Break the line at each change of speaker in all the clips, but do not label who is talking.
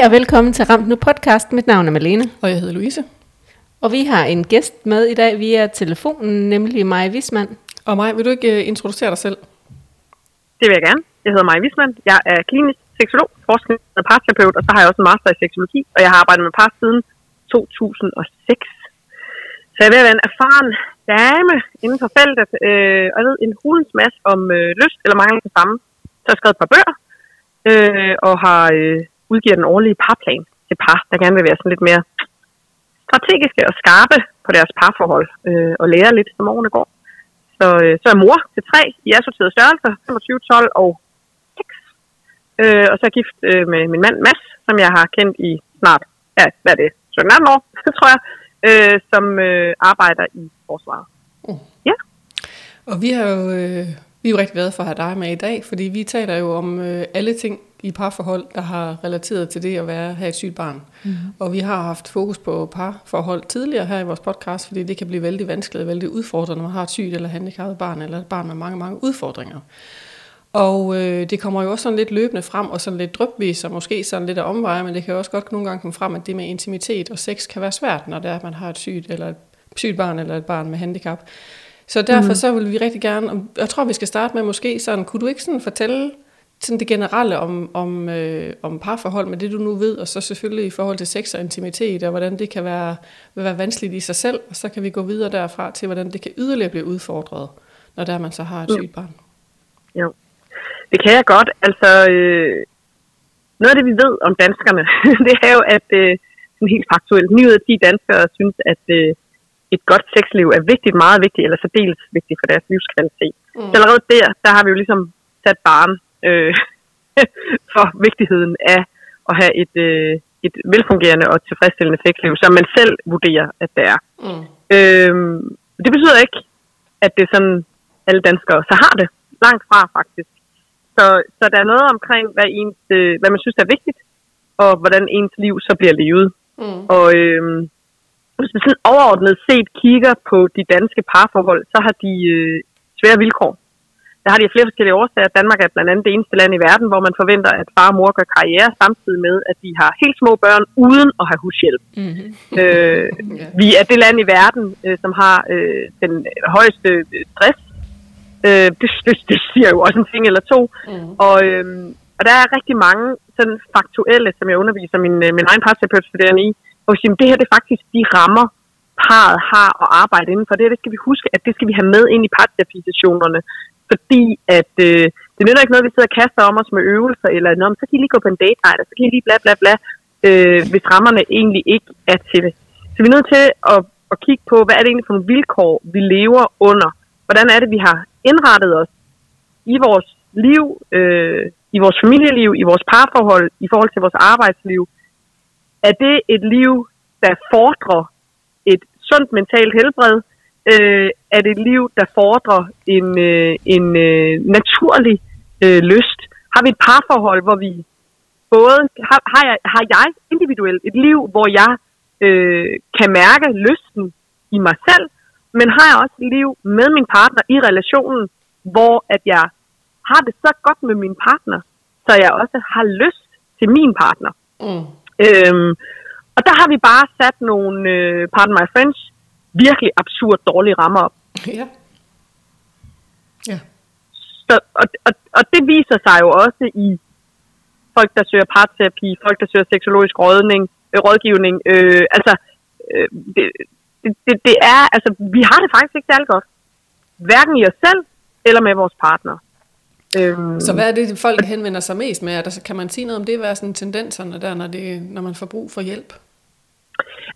Hej og velkommen til Ramt Nu podcast. Mit navn er Malene.
Og jeg hedder Louise.
Og vi har en gæst med i dag via telefonen, nemlig Maja Wisman.
Og Maja, vil du ikke uh, introducere dig selv?
Det vil jeg gerne. Jeg hedder Maja Wisman. Jeg er klinisk seksolog, forskning og parterapeut, og så har jeg også en master i seksologi, og jeg har arbejdet med par siden 2006. Så jeg er ved at være en erfaren dame inden for feltet, øh, og jeg ved en hulens masse om øh, lyst eller mangel på samme. Så jeg har skrevet et par bøger, øh, og har øh, udgivet den årlige parplan til par, der gerne vil være sådan lidt mere strategiske og skarpe på deres parforhold, øh, og lære lidt, som årene går. Så, øh, så er mor til tre i assorterede størrelser, 25, 12 og 6. Øh, og så er gift øh, med min mand Mads, som jeg har kendt i snart, ja, hvad er det, 17 år, tror jeg, øh, som øh, arbejder i forsvaret.
Uh. Ja. Og vi har jo, øh, vi er jo rigtig glade for at have dig med i dag, fordi vi taler jo om øh, alle ting i parforhold, der har relateret til det at være have et sygt barn. Mm. Og vi har haft fokus på parforhold tidligere her i vores podcast, fordi det kan blive vældig vanskeligt og vældig udfordrende, når man har et sygt eller handicappet barn, eller et barn med mange, mange udfordringer. Og øh, det kommer jo også sådan lidt løbende frem, og sådan lidt drøbvis, og måske sådan lidt af omveje, men det kan jo også godt nogle gange komme frem, at det med intimitet og sex kan være svært, når det er, at man har et sygt, eller et sygt barn, eller et barn med handicap. Så derfor mm. så vil vi rigtig gerne, og jeg tror, vi skal starte med måske sådan, kunne du ikke sådan fortælle sådan det generelle om, om, øh, om parforhold med det, du nu ved, og så selvfølgelig i forhold til sex og intimitet, og hvordan det kan være, være vanskeligt i sig selv, og så kan vi gå videre derfra til, hvordan det kan yderligere blive udfordret, når der man så har et sygt barn.
Jo, det kan jeg godt. Altså, øh, noget af det, vi ved om danskerne, det er jo, at øh, helt faktuelt, 9 ud af 10 danskere synes, at øh, et godt sexliv er vigtigt, meget vigtigt, eller særdeles vigtigt for deres livskvalitet. Mm. Så allerede der, der har vi jo ligesom sat barn øh, for vigtigheden af at have et, øh, et velfungerende og tilfredsstillende sexliv, som man selv vurderer, at det er. Mm. Øh, det betyder ikke, at det er sådan, alle danskere så har det. Langt fra, faktisk. Så, så der er noget omkring, hvad, ens, øh, hvad man synes er vigtigt, og hvordan ens liv så bliver levet. Mm. Og øh, hvis man sådan overordnet set kigger på de danske parforhold, så har de øh, svære vilkår. Der har de flere forskellige årsager. Danmark er blandt andet det eneste land i verden, hvor man forventer, at far og mor gør karriere, samtidig med, at de har helt små børn uden at have hushjælp. Mm-hmm. Øh, yeah. Vi er det land i verden, øh, som har øh, den højeste stress. Øh, det, det, det siger jo også en ting eller to. Mm. Og, øh, og der er rigtig mange sådan faktuelle, som jeg underviser min, øh, min egen parterapeutstuderende i, hvor siger, det her det er faktisk de rammer, parret har at arbejde inden for. Det, her, det skal vi huske, at det skal vi have med ind i parterapisessionerne fordi at øh, det nytter ikke noget, vi sidder og kaster om os med øvelser, eller noget, så kan I lige gå på en date night, så kan I lige bla bla bla, øh, hvis rammerne egentlig ikke er til det. Så vi er nødt til at, at kigge på, hvad er det egentlig for nogle vilkår, vi lever under? Hvordan er det, vi har indrettet os i vores liv, øh, i vores familieliv, i vores parforhold, i forhold til vores arbejdsliv? Er det et liv, der fordrer et sundt mentalt helbred, øh, er det et liv, der fordrer en, øh, en øh, naturlig øh, lyst? Har vi et parforhold, hvor vi både har, har, jeg, har jeg individuelt et liv, hvor jeg øh, kan mærke lysten i mig selv, men har jeg også et liv med min partner i relationen, hvor at jeg har det så godt med min partner, så jeg også har lyst til min partner. Mm. Øhm, og der har vi bare sat nogle, øh, pardon my French, virkelig absurd dårlige rammer op. Ja. Ja. Så, og, og, og det viser sig jo også i folk, der søger parterapi, folk, der søger seksologisk rådning, øh, rådgivning. Øh, altså, øh, det, det, det, er, altså, vi har det faktisk ikke særlig godt. Hverken i os selv, eller med vores partner.
Øhm, så hvad er det, folk henvender sig mest med? Altså, kan man sige noget om det, hvad er sådan tendenserne der, når, det, når man får brug for hjælp?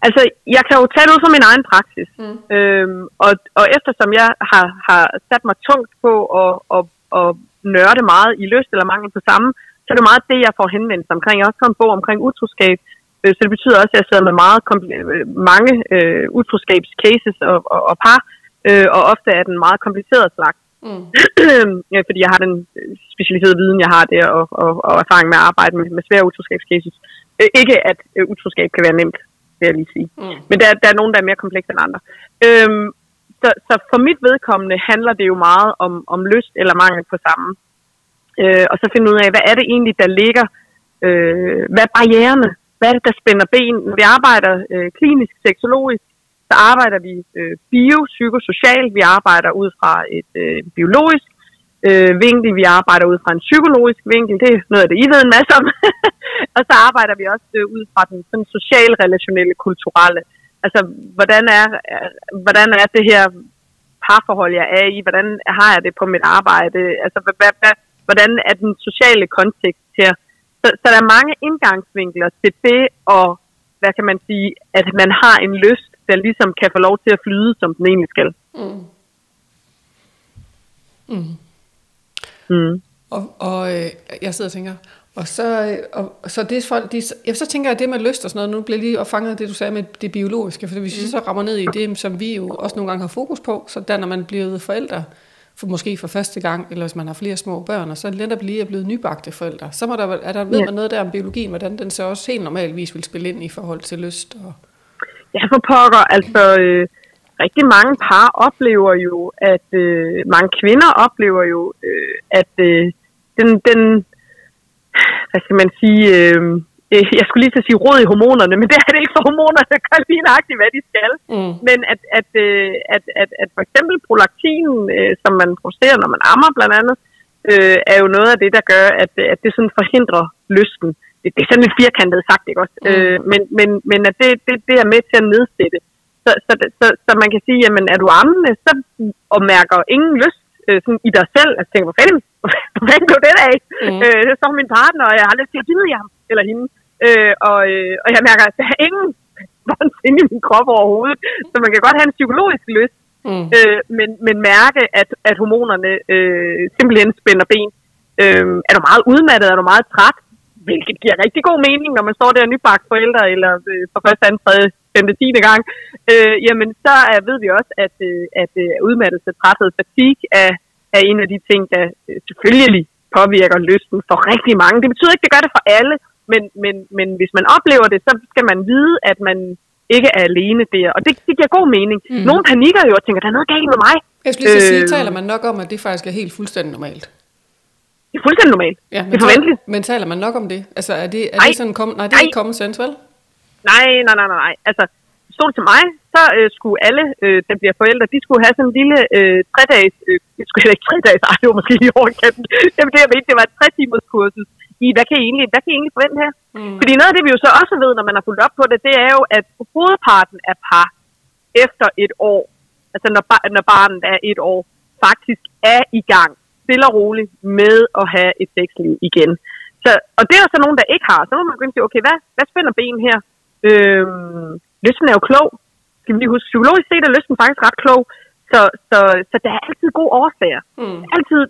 Altså, jeg kan jo tale ud fra min egen praksis. Mm. Øhm, og, og eftersom jeg har, har sat mig tungt på at, at, at nørde meget i lyst eller mangel på samme, så er det meget det, jeg får henvendt omkring. Jeg har også skrevet en bog omkring utroskab, øh, så det betyder også, at jeg sidder med meget øh, mange øh, utroskabscases og, og, og par, øh, og ofte er den meget kompliceret slags. Mm. fordi jeg har den specialiserede viden, jeg har der, og, og, og erfaring med at arbejde med, med svære utroskabscases. Øh, ikke at øh, utroskab kan være nemt vil jeg lige sige. Mm. Men der, der er nogen, der er mere komplekse end andre. Øhm, så, så for mit vedkommende handler det jo meget om, om lyst eller mangel på samme. Øh, og så finde ud af, hvad er det egentlig, der ligger Øh, hvad er barriererne? Hvad er det, der spænder ben? Når vi arbejder øh, klinisk, seksologisk, så arbejder vi øh, biopsykosocialt. Vi arbejder ud fra et øh, biologisk øh, vinkel. Vi arbejder ud fra en psykologisk vinkel. Det er noget af det, I ved en masse om. og så arbejder vi også øh, ud fra den sådan, social-relationelle, kulturelle. Altså, hvordan er, hvordan er det her parforhold, jeg er i? Hvordan har jeg det på mit arbejde? Altså, hvad, hvad, hvordan er den sociale kontekst her? Så, så der er mange indgangsvinkler til det, og hvad kan man sige, at man har en lyst, der ligesom kan få lov til at flyde, som den egentlig skal. Mm.
Mm. Mm. Og, og øh, jeg sidder og tænker, og så, øh, og, så det folk, de, ja, så tænker jeg, at det med lyst og sådan noget, nu bliver lige fanget det, du sagde med det biologiske, for hvis vi så rammer ned i det, som vi jo også nogle gange har fokus på, så der, når man bliver forældre, for måske for første gang, eller hvis man har flere små børn, og så netop lige er blevet nybagte forældre, så må der, er der, ved ja. man noget der om biologien, hvordan den så også helt normalvis vil spille ind i forhold til lyst? Og...
Ja, for pokker, altså øh, rigtig mange par oplever jo, at øh, mange kvinder oplever jo, øh, at øh, den, den hvad skal man sige, øh, jeg skulle lige til at sige råd i hormonerne, men det er det ikke for hormonerne, der gør lige nøjagtigt, hvad de skal. Mm. Men at, at, øh, at, at, at for eksempel prolaktin, øh, som man producerer, når man ammer blandt andet, øh, er jo noget af det, der gør, at, at det sådan forhindrer lysten. Det, det er sådan lidt firkantet sagt, ikke også? Mm. Øh, men, men, men at det, det, det er med til at nedsætte. Så, så, så, så man kan sige, jamen er du ammende, så, og mærker ingen lyst, øh, sådan i dig selv, altså tænker, hvor fanden, hvor fanden blev det af? Mm. Øh, så står min partner, og jeg har lyst til at give ham, eller hende. Øh, og, øh, og jeg mærker, at der er ingen inde i min krop overhovedet. Så man kan godt have en psykologisk lyst, mm. øh, men, men mærke, at, at hormonerne øh, simpelthen spænder ben. Øh, er du meget udmattet, er du meget træt, hvilket giver rigtig god mening, når man står der nybagt forældre, eller øh, for første, anden, tredje, femte, tiende gang, øh, jamen så er, ved vi også, at, øh, at øh, udmattelse, træthed, fatigue er, er en af de ting, der øh, selvfølgelig påvirker lysten for rigtig mange. Det betyder ikke, at det gør det for alle, men, men, men hvis man oplever det, så skal man vide, at man ikke er alene der. Og det, det giver god mening. Mm. Nogle panikker jo og tænker, der er noget galt med mig.
Jeg skulle lige øh, sige, taler man nok om, at det faktisk er helt fuldstændig normalt?
Det er fuldstændig normalt. Ja,
det er forventeligt. Men taler man nok om det? Altså, er det, er det sådan, kom, nej, det er ikke common sense, vel?
Nej, nej, nej, nej. Altså, stod til mig, så øh, skulle alle, øh, der bliver forældre, de skulle have sådan en lille øh, tre-dages, øh, det skulle ikke tre-dages, ej, det var måske lige overkanten. Det, det, jeg mente, det var et tre-timers kursus i, hvad kan I egentlig, hvad kan I egentlig forvente her? Mm. Fordi noget af det, vi jo så også ved, når man har fulgt op på det, det er jo, at hovedparten af par efter et år, altså når, når barnet er et år, faktisk er i gang, stille og roligt, med at have et sexliv igen. Så, og det er jo så nogen, der ikke har. Så må man begynde at sige, okay, hvad, hvad spænder ben her? Øhm, lysten er jo klog. Skal vi lige huske, psykologisk set er lysten faktisk ret klog. Så, så, så der er altid gode årsager. Mm. Altid,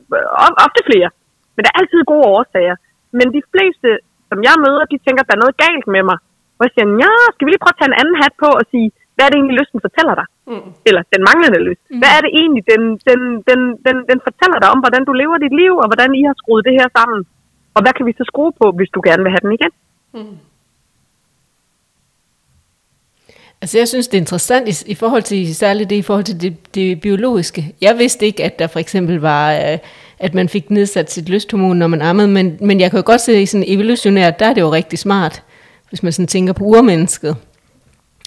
ofte flere. Men der er altid gode årsager. Men de fleste, som jeg møder, de tænker, at der er noget galt med mig. Og jeg siger, ja, skal vi lige prøve at tage en anden hat på og sige, hvad er det egentlig, lysten fortæller dig? Mm. Eller den manglende lyst. Mm. Hvad er det egentlig, den, den, den, den, den fortæller dig om, hvordan du lever dit liv, og hvordan I har skruet det her sammen? Og hvad kan vi så skrue på, hvis du gerne vil have den igen? Mm.
Altså jeg synes, det er interessant i, i forhold til, særligt det i forhold til det, det biologiske. Jeg vidste ikke, at der for eksempel var, øh, at man fik nedsat sit lysthormon, når man ammede, men, men jeg kan jo godt se, at sådan evolutionært, der er det jo rigtig smart, hvis man sådan tænker på urmennesket.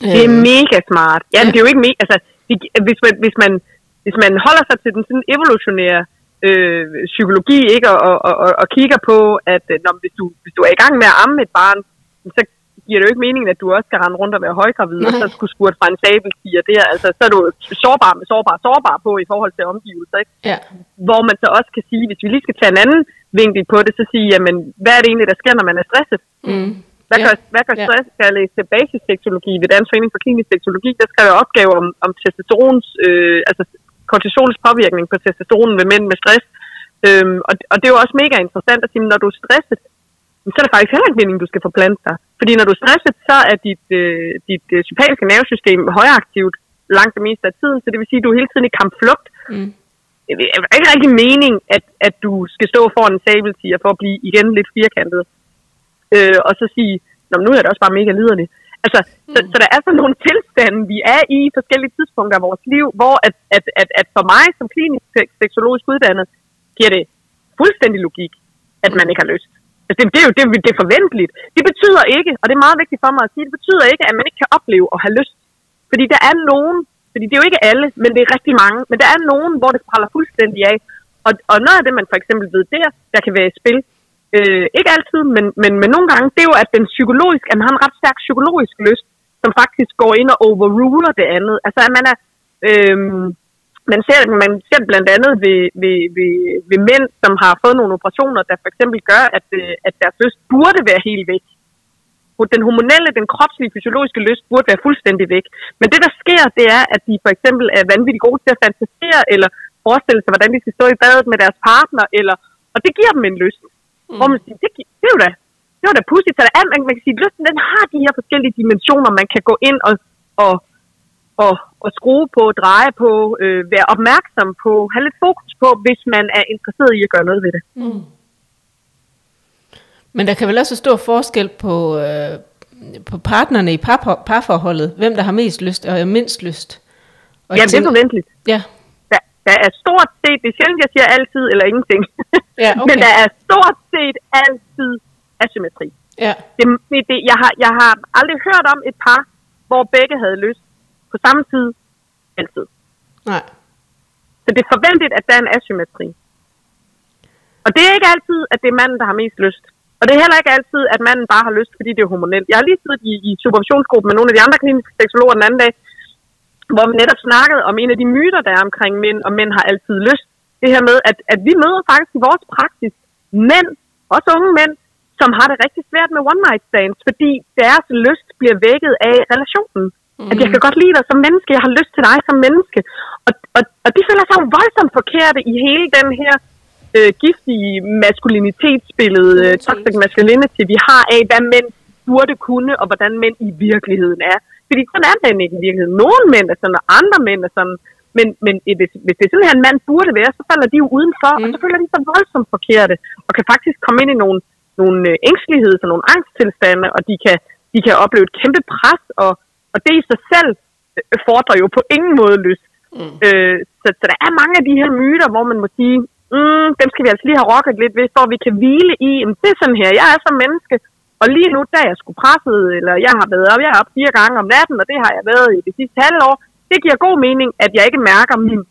Det er øh. mega smart. Ja, ja. det er jo ikke mega, altså, hvis man, hvis man, hvis man holder sig til den sådan evolutionære øh, psykologi, ikke, og, og, og, og kigger på, at når, hvis, du, hvis du er i gang med at amme et barn, så giver det jo ikke mening, at du også skal rende rundt og være højgravid, Nej. og så skulle skurde fra en sabelstiger der. Altså, så er du sårbar med sårbar, sårbar på i forhold til omgivelser. Ikke? Ja. Hvor man så også kan sige, hvis vi lige skal tage en anden vinkel på det, så sige, jamen, hvad er det egentlig, der sker, når man er stresset? Mm. Hvad gør, ja. hvad gør stress? Skal jeg læse til basisseksologi ved Dansk Forening for Klinisk Seksologi? Der skal jeg opgave om, om testosterons, øh, altså kortisolens påvirkning på testosteronen ved mænd med stress. Øhm, og, og det er jo også mega interessant at sige, når du er stresset, så er det faktisk heller ikke meningen, du skal forplante dig. Fordi når du er stresset, så er dit, øh, dit øh, sympatiske nervesystem højaktivt langt det meste af tiden, så det vil sige, at du er hele tiden i kampflugt. Mm. Det er ikke rigtig mening, at, at du skal stå foran en sabeltiger for at blive igen lidt firkantet. Øh, og så sige, Nå, nu er det også bare mega liderligt. Altså, mm. så, så der er sådan nogle tilstande, vi er i forskellige tidspunkter af vores liv, hvor at, at, at, at for mig som klinisk seksologisk uddannet, giver det fuldstændig logik, at man ikke har lyst. Altså, det, det, er jo det, det er forventeligt. Det betyder ikke, og det er meget vigtigt for mig at sige, det betyder ikke, at man ikke kan opleve og have lyst. Fordi der er nogen, fordi det er jo ikke alle, men det er rigtig mange, men der er nogen, hvor det praller fuldstændig af. Og, og noget af det, man for eksempel ved der, der kan være i spil, øh, ikke altid, men, men, men nogle gange, det er jo, at den psykologisk, at man har en ret stærk psykologisk lyst, som faktisk går ind og overruler det andet. Altså, at man er... Øh, man ser, man ser blandt andet ved, ved, ved, ved mænd, som har fået nogle operationer, der for eksempel gør, at, øh, at deres lyst burde være helt væk. Den hormonelle, den kropslige, fysiologiske lyst burde være fuldstændig væk. Men det, der sker, det er, at de for eksempel er vanvittigt gode til at fantasere, eller forestille sig, hvordan de skal stå i badet med deres partner, eller, og det giver dem en lyst. Mm. Hvor man siger, det, det er jo da, det er jo da pudsigt. Så der er, man, man kan sige, at lysten, den har de her forskellige dimensioner, man kan gå ind og, og at, at skrue på, dreje på, øh, være opmærksom på, have lidt fokus på, hvis man er interesseret i at gøre noget ved det. Mm.
Men der kan vel også stor forskel på, øh, på partnerne i par, parforholdet, hvem der har mest lyst og mindst lyst.
Og ja, det er forventeligt.
Ja.
Der, der er stort set, det er sjældent, jeg siger altid eller ingenting,
ja, okay.
men der er stort set altid asymmetri.
Ja.
Det, det, det, jeg, har, jeg har aldrig hørt om et par, hvor begge havde lyst, på samme tid altid.
Nej.
Så det er forventet, at der er en asymmetri. Og det er ikke altid, at det er manden, der har mest lyst. Og det er heller ikke altid, at manden bare har lyst, fordi det er hormonelt. Jeg har lige siddet i, i supervisionsgruppen med nogle af de andre kliniske seksologer den anden dag, hvor vi netop snakkede om en af de myter, der er omkring mænd, og mænd har altid lyst. Det her med, at, at vi møder faktisk i vores praksis mænd, også unge mænd, som har det rigtig svært med one night stands, fordi deres lyst bliver vækket af relationen. Mm. At jeg kan godt lide dig som menneske, jeg har lyst til dig som menneske. Og, og, og de føler sig jo voldsomt forkerte i hele den her øh, giftige maskulinitetsbillede, øh, toxic masculinity, vi har af, hvad mænd burde kunne, og hvordan mænd i virkeligheden er. Fordi sådan er mænd ikke i virkeligheden. Nogle mænd er sådan, og andre mænd er sådan. Men, men hvis, hvis det er sådan her, en mand burde være, så falder de jo udenfor, mm. og så føler de sig voldsomt forkerte, og kan faktisk komme ind i nogle, nogle øh, ængsteligheds- og nogle angsttilstande, og de kan, de kan opleve et kæmpe pres, og og det i sig selv øh, fordrer jo på ingen måde lyst. Mm. Øh, så, så der er mange af de her myter, hvor man må sige, mm, dem skal vi altså lige have rocket lidt ved, så vi kan hvile i, at det er sådan her, jeg er som menneske, og lige nu, da jeg skulle presset, eller jeg har været op, jeg er op fire gange om natten, og det har jeg været i det sidste halve år, det giver god mening, at jeg ikke mærker min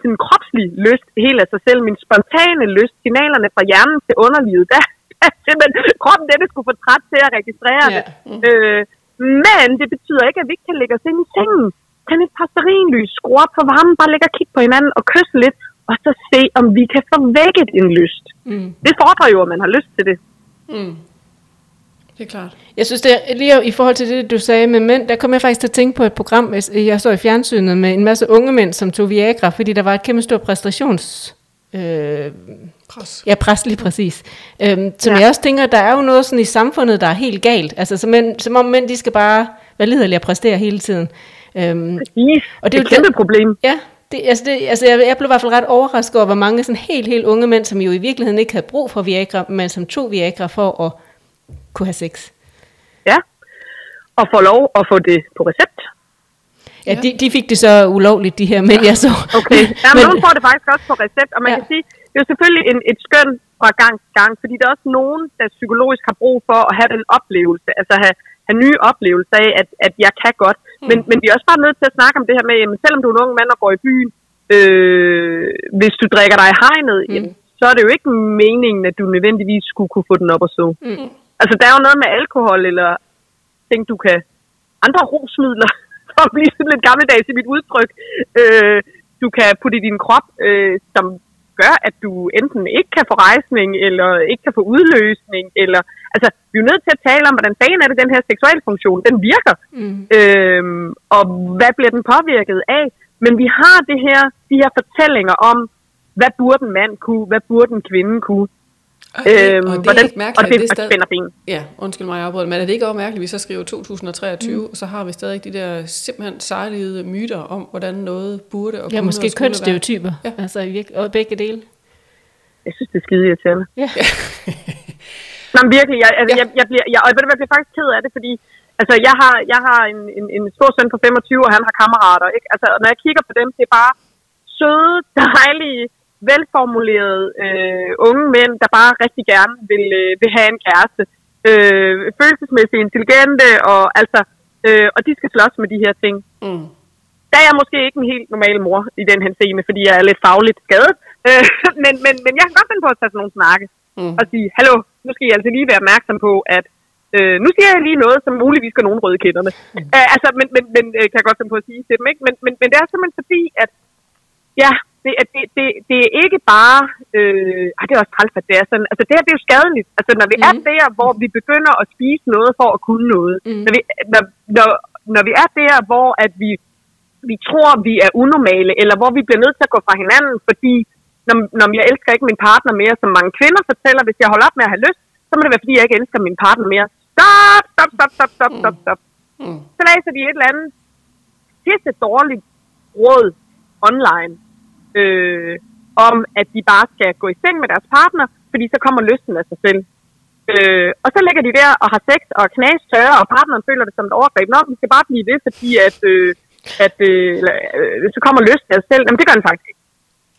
sådan kropslige lyst helt af sig selv, min spontane lyst, signalerne fra hjernen til underlivet, der, der simpelthen kroppen det skulle få træt til at registrere yeah. det. Mm. Øh, men det betyder ikke, at vi ikke kan lægge os ind i sengen. Tænd et par serinlys, skrue op på varmen, bare lægge og kigge på hinanden og kysse lidt, og så se, om vi kan få vækket en lyst. Mm. Det fordrer jo, at man har lyst til det.
Mm. Det er klart.
Jeg synes, det er, lige i forhold til det, du sagde med mænd, der kom jeg faktisk til at tænke på et program, jeg så i fjernsynet med en masse unge mænd, som tog Viagra, fordi der var et kæmpe stort præstations Øh,
pres.
Ja, pres lige præcis. Øhm, som ja. jeg også tænker, der er jo noget sådan i samfundet, der er helt galt. Altså som, mænd, som om mænd, de skal bare være liderlige og præstere hele tiden.
Øhm, præcis. Og det er et kæmpe problem.
Ja, det, altså, det, altså jeg, jeg blev i hvert fald ret overrasket over, hvor mange sådan helt, helt unge mænd, som jo i virkeligheden ikke havde brug for Viagra, men som tog Viagra for at kunne have sex.
Ja, og få lov at få det på recept.
Ja, de, de fik det så ulovligt, de her mænd, jeg så.
Okay, ja, men nogen får det faktisk også på recept, og man ja. kan sige, det er jo selvfølgelig en, et skøn fra gang til gang, fordi der er også nogen, der psykologisk har brug for at have den oplevelse, altså have, have nye oplevelser af, at, at jeg kan godt. Mm. Men, men vi er også bare nødt til at snakke om det her med, jamen, selvom du er en ung mand og går i byen, øh, hvis du drikker dig i hegnet, mm. jamen, så er det jo ikke meningen, at du nødvendigvis skulle kunne få den op og så. Mm. Altså, der er jo noget med alkohol, eller ting, du kan... Andre rusmidler, at blive sådan lidt gammeldags i mit udtryk, øh, du kan putte i din krop, øh, som gør, at du enten ikke kan få rejsning, eller ikke kan få udløsning, eller... Altså, vi er nødt til at tale om, hvordan fanden er det, den her seksuelle funktion, den virker. Mm. Øhm, og hvad bliver den påvirket af? Men vi har det her, de her fortællinger om, hvad burde en mand kunne, hvad burde en kvinde kunne.
Og det, øhm, og det er hvordan, ikke mærkeligt,
og det, det stadig, spænder ben.
Ja, undskyld mig, jeg afbryder, men er det ikke også mærkeligt, at vi så skriver 2023, mm. og så har vi stadig de der simpelthen sejlede myter om, hvordan noget burde og
ja, kunne måske kønsstereotyper, ja. altså og begge dele.
Jeg synes, det er skide irriterende.
Ja.
Nå, men virkelig, jeg, altså, ja. jeg, jeg, bliver, jeg, og jeg bliver faktisk ked af det, fordi altså, jeg har, jeg har en, en, en stor søn på 25, og han har kammerater. Ikke? Altså, når jeg kigger på dem, det er bare søde, dejlige, velformulerede øh, unge mænd, der bare rigtig gerne vil, øh, vil have en kæreste. Øh, følelsesmæssigt intelligente, og altså, øh, og de skal slås med de her ting.
Mm.
Der er jeg måske ikke en helt normal mor i den henseende, fordi jeg er lidt fagligt skadet. Øh, men, men, men jeg kan godt finde på at tage sådan nogle snakke
Mm.
og sige, hallo, nu skal I altså lige være opmærksom på, at øh, nu siger jeg lige noget, som muligvis gør nogen røde kinderne. Mm. Øh, altså, men, men, men øh, kan jeg godt finde på at sige til dem, ikke? Men, men, men det er simpelthen fordi, at ja, det, er- det, det, det er ikke bare, øh, ej, det er også træls, at det er sådan, altså det her, det er jo skadeligt. Altså når vi mm. er der, hvor vi begynder at spise noget for at kunne noget,
Mhm.
når, vi, når, når, når vi er der, hvor at vi, vi tror, vi er unormale, eller hvor vi bliver nødt til at gå fra hinanden, fordi når, når jeg elsker ikke min partner mere, som mange kvinder fortæller, hvis jeg holder op med at have lyst, så må det være, fordi jeg ikke elsker min partner mere. Stop, stop, stop, stop, stop, stop, stop.
Mm.
Så læser de et eller andet pisse dårligt råd online, øh, om at de bare skal gå i seng med deres partner, fordi så kommer lysten af sig selv. Øh, og så ligger de der og har sex og knas tørre, og partneren føler det som et overgreb. Nå, vi skal bare blive det, fordi at, øh, at øh, eller, øh, så kommer lysten af sig selv. Jamen, det gør den faktisk ikke.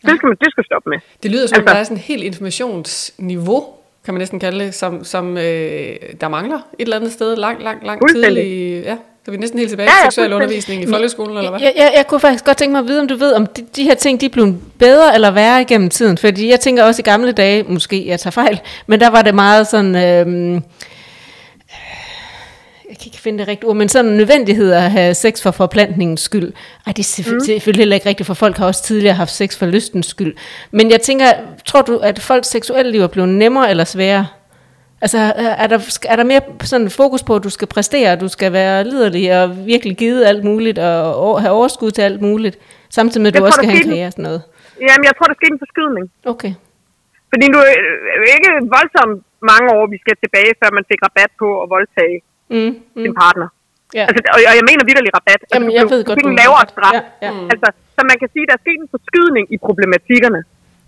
Det skal, man, det skal stoppe med.
Det lyder som, altså, der er sådan et helt informationsniveau, kan man næsten kalde det, som, som øh, der mangler et eller andet sted langt, langt, langt tidligt. Ja, så er vi næsten helt tilbage til
ja,
seksuel undervisning i folkeskolen, eller hvad?
Jeg, jeg, jeg kunne faktisk godt tænke mig at vide, om du ved, om de, de her ting, de er blevet bedre eller værre igennem tiden. Fordi jeg tænker også i gamle dage, måske jeg tager fejl, men der var det meget sådan... Øhm, jeg kan ikke finde det rigtige ord, men sådan en nødvendighed at have sex for forplantningens skyld. Ej, det er selvfø- mm. selvfølgelig heller ikke rigtigt, for folk har også tidligere haft sex for lystens skyld. Men jeg tænker, tror du, at folks seksuelle liv er blevet nemmere eller sværere? Altså, er der, er der mere sådan fokus på, at du skal præstere, at du skal være liderlig og virkelig give alt muligt, og have overskud til alt muligt, samtidig med, at
Jeg
du
tror,
også skal have en karriere og sådan noget?
Jamen, jeg tror, der sker en forskydning.
Okay.
Fordi nu er er jo ikke voldsomt mange år, vi skal tilbage, før man fik rabat på at voldtage
Mm,
mm. sin partner.
Ja.
Altså, og, og jeg mener vidderlig rabat. Altså,
Jamen,
du
jeg
blev-
ved
du
godt,
fik
du
en
mener
lavere straf.
Ja, ja.
Altså, så man kan sige, der er sket en forskydning i problematikkerne.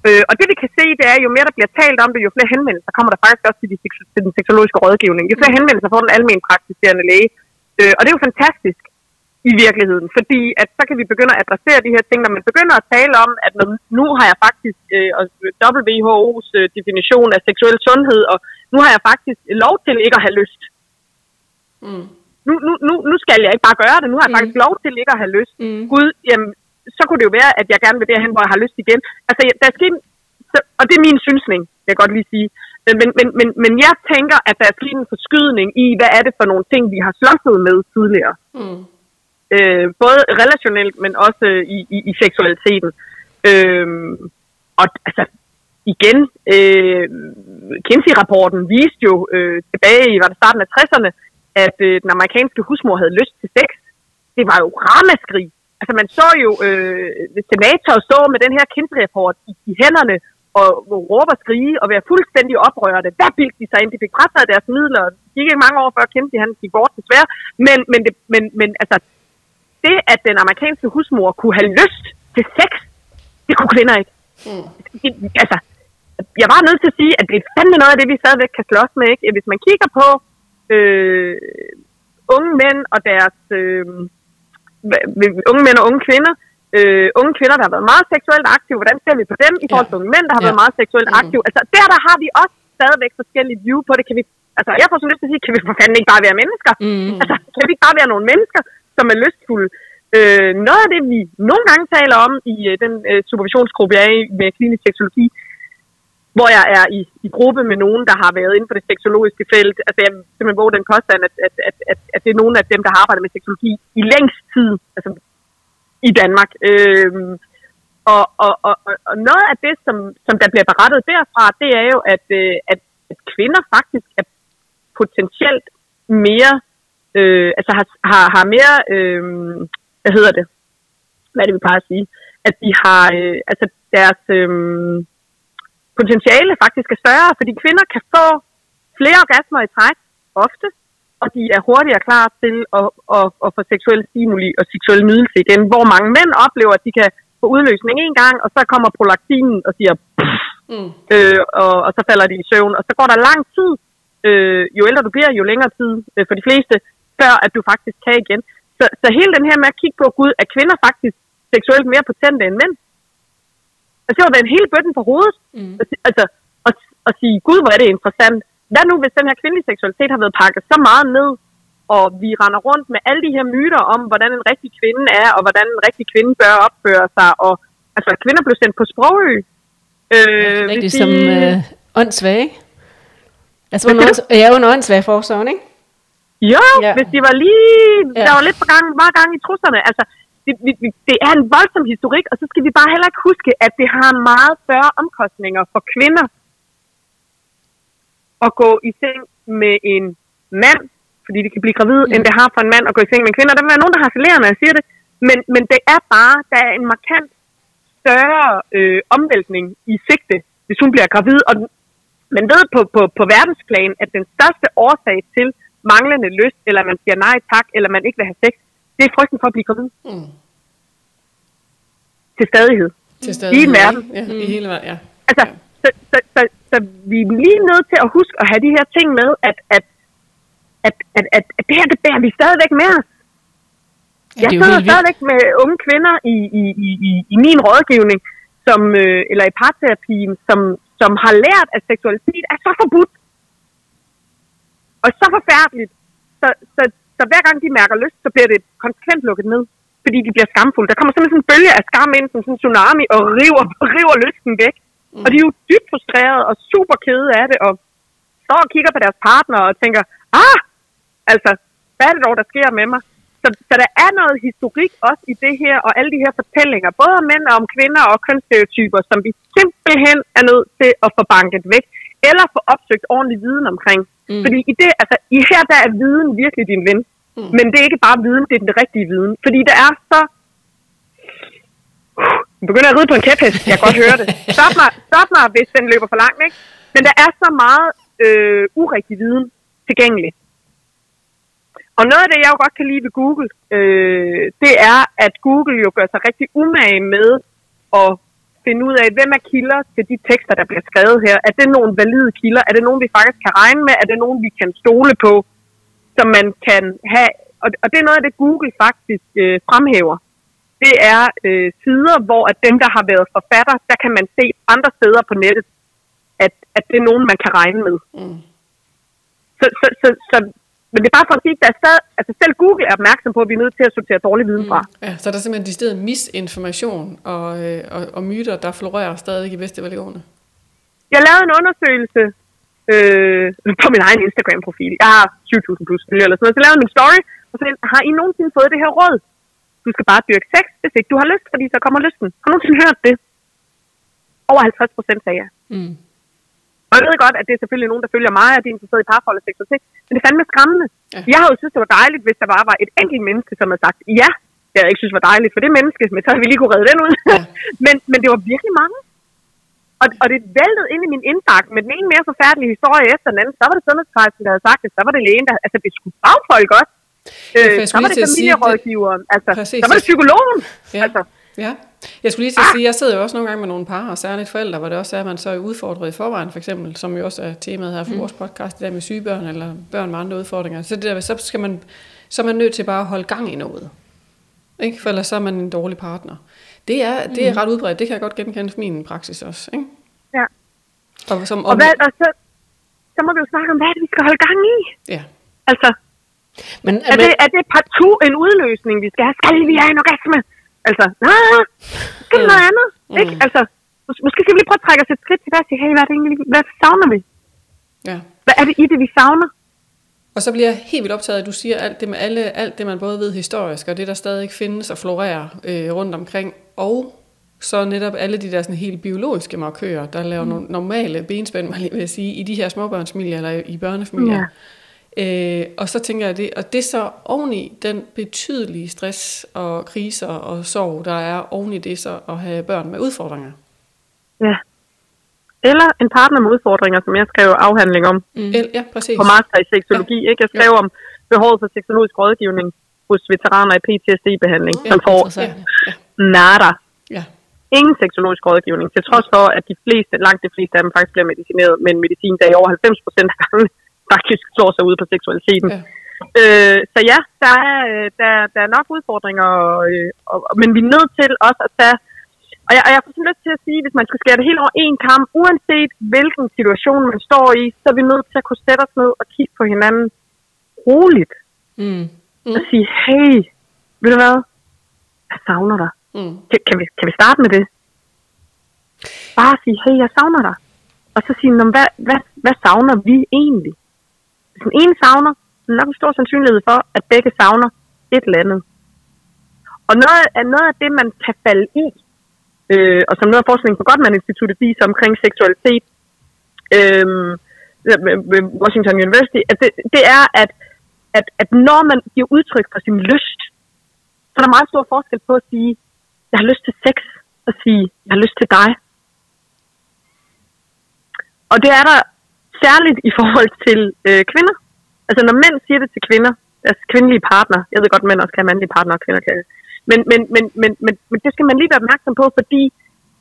Øh, og det vi kan se, det er, jo mere der bliver talt om det, jo flere henvendelser kommer der faktisk også til, de, til den seksologiske rådgivning. Jo flere henvendelser får den almen praktiserende læge. Øh, og det er jo fantastisk i virkeligheden, fordi at så kan vi begynde at adressere de her ting, når man begynder at tale om, at når, nu har jeg faktisk øh, WHO's øh, definition af seksuel sundhed, og nu har jeg faktisk lov til ikke at have lyst.
Mm.
Nu, nu, nu, nu skal jeg ikke bare gøre det, nu har jeg
Mm.
faktisk lov til ikke at have lyst.
Mm.
Gud, jamen, så kunne det jo være, at jeg gerne vil derhen, hvor jeg har lyst igen. Altså, der er sket, så, og det er min synsning, vil jeg godt lige sige. Men, men, men, men, men jeg tænker, at der er sket en forskydning i, hvad er det for nogle ting, vi har slåsset med tidligere.
Mm.
Øh, både relationelt, men også øh, i, i, i seksualiteten. Øh, og altså, igen, øh, Kinsey-rapporten viste jo øh, tilbage i var det starten af 60'erne, at øh, den amerikanske husmor havde lyst til sex. Det var jo ramaskrig. Altså man så jo øh, senator stå med den her Kinsey-rapport i, i hænderne og, og råbe og skrige og være fuldstændig oprørte. Hvad bildte de sig ind? De fik frataget deres midler. Det gik ikke mange år før Kinsey han gik bort desværre. Men, men, det, men, men altså, det at den amerikanske husmor kunne have lyst til sex, det kunne kvinder ikke.
Mm.
Det, altså, jeg var nødt til at sige, at det er fandme noget af det, vi stadigvæk kan slås med. Ikke? Hvis man kigger på øh, unge mænd og deres... Øh, unge mænd og unge kvinder, øh, unge kvinder, der har været meget seksuelt aktive, hvordan ser vi på dem i forhold til unge mænd, der har
Ja.
været meget seksuelt
Mm.
aktive? Altså, der, der har vi også stadigvæk forskellige view på det. Kan vi, altså, jeg får så lyst til at sige, kan vi for fanden ikke bare være mennesker?
Mm.
Altså, kan vi ikke bare være nogle mennesker, som er lystfulde? Øh, noget af det, vi nogle gange taler om i øh, den øh, supervisionsgruppe, jeg er i med klinisk seksologi, hvor jeg er i, i gruppe med nogen, der har været inden for det seksologiske felt. Altså jeg simpelthen våge den påstand, at, at, at, at, at det er nogen af dem, der har arbejdet med seksologi i længst tid altså, i Danmark. Øhm, og, og, og, og- og noget af det, som, som der bliver berettet derfra, det er jo, at, øh, at, at kvinder faktisk er potentielt mere, øh, altså har, har, har mere, øh, hvad hedder det, hvad er det, vi plejer at sige, at de har, øh, altså deres øh, potentiale faktisk er større, fordi kvinder kan få flere orgasmer i træk, ofte, og de er hurtigere klar til at, at, at få seksuel stimuli og seksuel nydelse igen, hvor mange mænd oplever, at de kan få udløsning en gang, og så kommer prolaktinen og siger,
Mm.
øh, og, og så falder de i søvn. Og så går der lang tid, øh, jo ældre du bliver, jo længere tid øh, for de fleste, før at du faktisk kan igen. Så, så hele den her med at kigge på, gud, er kvinder faktisk seksuelt mere potente end mænd? Altså, det var en hele bøtten på hovedet. Mm. Altså, og, og sige, gud, hvor er det interessant. Hvad nu, hvis den her kvindelige seksualitet har været pakket så meget ned, og vi render rundt med alle de her myter om, hvordan en rigtig kvinde er, og hvordan en rigtig kvinde bør opføre sig, og altså, kvinder blev sendt på sprogø.
Øh, rigtig som øh, åndssvage, Altså, under, jeg er under åndssvage forsorgen, ikke?
Jo, ja. hvis de var lige... Ja. Der var lidt for gang, meget gang i trusserne. Altså, det, vi, det er en voldsom historik, og så skal vi bare heller ikke huske, at det har meget større omkostninger for kvinder at gå i seng med en mand, fordi de kan blive gravide, mm. end det har for en mand at gå i seng med en kvinde. Og der vil være nogen, der har når jeg siger det. Men, men det er bare, der er en markant større øh, omvæltning i sigte, hvis hun bliver gravid. Og man ved på, på, på verdensplan, at den største årsag til manglende lyst, eller man siger nej tak, eller man ikke vil have sex, det er frygten for at blive gravid. Mm. Til stadighed.
Til stadighed.
I hele verden.
Ja, mm. i hele verden, ja.
Altså,
ja.
Så, så, så, så, vi er lige nødt til at huske at have de her ting med, at, at, at, at, at, at det her, det bærer vi stadigvæk med os. Ja, jeg sidder stadigvæk med unge kvinder i, i, i, i, i min rådgivning, som, øh, eller i parterapien, som, som har lært, at seksualitet er så forbudt. Og så forfærdeligt. Så, så, så hver gang de mærker lyst, så bliver det konsekvent lukket ned. Fordi de bliver skamfulde. Der kommer simpelthen sådan en bølge af skam ind, som sådan en tsunami, og river, river lysten væk. Mm. Og de er jo dybt frustrerede og super kede af det, og står og kigger på deres partner og tænker, ah, altså, hvad er det dog, der sker med mig? Så, så der er noget historik også i det her, og alle de her fortællinger, både om mænd og om kvinder og kønsstereotyper, som vi simpelthen er nødt til at få banket væk, eller få opsøgt ordentlig viden omkring. Mm. Fordi i det, altså, i her der er viden virkelig din ven. Mm. Men det er ikke bare viden, det er den rigtige viden. Fordi der er så... Jeg begynder at ride på en kæphest, jeg kan godt høre det. Stop mig, stop mig, hvis den løber for langt, ikke? Men der er så meget øh, urigtig viden tilgængelig. Og noget af det, jeg jo godt kan lide ved Google, øh, det er, at Google jo gør sig rigtig umage med at finde ud af, hvem er kilder til de tekster, der bliver skrevet her. Er det nogle valide kilder? Er det nogen, vi faktisk kan regne med? Er det nogen, vi kan stole på, som man kan have? Og, og det er noget af det, Google faktisk øh, fremhæver. Det er øh, sider, hvor at dem, der har været forfatter, der kan man se andre steder på nettet, at, at det er nogen, man kan regne med. Mm. Så, så, så, så men det er bare for at sige, at der stadig, altså selv Google er opmærksom på, at vi er nødt til at sortere dårlig viden fra. Mm.
Ja, så der er simpelthen de steder misinformation og, øh, og, og myter, der florerer stadig i bedste velgående.
Jeg lavede en undersøgelse øh, på min egen Instagram-profil. Jeg har 20.000 plus følgere eller sådan noget. Så lavede min story, og så har I nogensinde fået det her råd? Du skal bare dyrke sex, hvis ikke du har lyst, fordi så kommer lysten. Har du nogensinde hørt det? Over 50 procent sagde jeg. Mm. Jeg ved godt, at det er selvfølgelig nogen, der følger mig, og de er interesseret i parforhold og seksualitet, men det er fandme skræmmende. Ja. Jeg har jo synes, det var dejligt, hvis der bare var et enkelt menneske, som havde sagt, ja, jeg ikke synes var dejligt for det menneske, men så havde vi lige kunne redde den ud. Ja. men, men det var virkelig mange. Og, og det væltede ind i min indbakke med den ene mere forfærdelige historie efter den anden. Så var det sundhedsplejersken, der havde sagt det, så var det lægen, der... Altså, det skulle fagfolk også. Øh, så var det familierådgiveren, altså, så var det psykologen.
Ja. Altså, Ja, jeg skulle lige til at sige, jeg sidder jo også nogle gange med nogle par, og særligt forældre, hvor det også er, at man så er udfordret i forvejen, for eksempel, som jo også er temaet her for mm. vores podcast, det der med syge børn, eller børn med andre udfordringer. Så, det der, så, skal man, så er man nødt til bare at holde gang i noget. Ikke? For ellers så er man en dårlig partner. Det er, det er mm. ret udbredt, det kan jeg godt genkende fra min praksis også. Ikke?
Ja. Og, som, og, hvad, og så, så må vi jo snakke om, hvad det, vi skal holde gang i?
Ja.
Altså, men, er, men, det, er det partout en udløsning, vi skal have? Skal vi have en orgasme? Altså, nej, skal mm. noget andet. Mm. Ikke? Altså, mås- måske skal vi lige prøve at trække os et skridt tilbage og sige, hey, hvad, er det egentlig, hvad savner vi?
Ja.
Hvad er det i det, vi savner?
Og så bliver jeg helt vildt optaget, at du siger alt det med alle, alt det, man både ved historisk, og det, der stadig findes og florerer øh, rundt omkring, og så netop alle de der sådan helt biologiske markører, der laver mm. normale benspænd, vil jeg sige, i de her småbørnsfamilier eller i børnefamilier. Ja. Øh, og så tænker jeg det, og det er så oveni den betydelige stress og kriser og sorg, der er oveni det så at have børn med udfordringer.
Ja. Eller en partner med udfordringer, som jeg skrev afhandling om.
Mm. Ja, præcis.
På master i seksologi. Ja. Ikke? Jeg skrev ja. om behovet for seksologisk rådgivning hos veteraner i PTSD-behandling, ja, som får ja. nada. Ja. Ingen seksologisk rådgivning, til trods for, at de fleste, langt de fleste af dem faktisk bliver medicineret med en medicin, der i over 90 procent af gangen faktisk slår sig ud på seksualiteten. Ja. Øh, så ja, der er, øh, der, der er nok udfordringer, og, øh, og, og, men vi er nødt til også at tage Og jeg, og jeg får sådan lyst til at sige, hvis man skal skære det helt over en kamp, uanset hvilken situation man står i, så er vi nødt til at kunne sætte os ned og kigge på hinanden roligt.
Mm.
Mm. Og sige, hey, ved du hvad? Jeg savner dig.
Mm.
Kan, kan, vi, kan vi starte med det? Bare sige, hey, jeg savner dig. Og så sige, "Nå, men hvad, hvad, hvad savner vi egentlig? Hvis den ene savner, så er der nok en stor sandsynlighed for, at begge savner et eller andet. Og noget af, noget af det, man kan falde i, øh, og som noget af forskningen på Gottman Instituttet viser omkring seksualitet, øhm, øh, ved Washington University, at det, det er, at, at, at når man giver udtryk for sin lyst, så er der meget stor forskel på at sige, jeg har lyst til sex, og sige, jeg har lyst til dig. Og det er der særligt i forhold til øh, kvinder. Altså når mænd siger det til kvinder, altså kvindelige partner, jeg ved godt, at mænd også kan have mandlige partner, og kvinder kan men, men, men, men, men, men det skal man lige være opmærksom på, fordi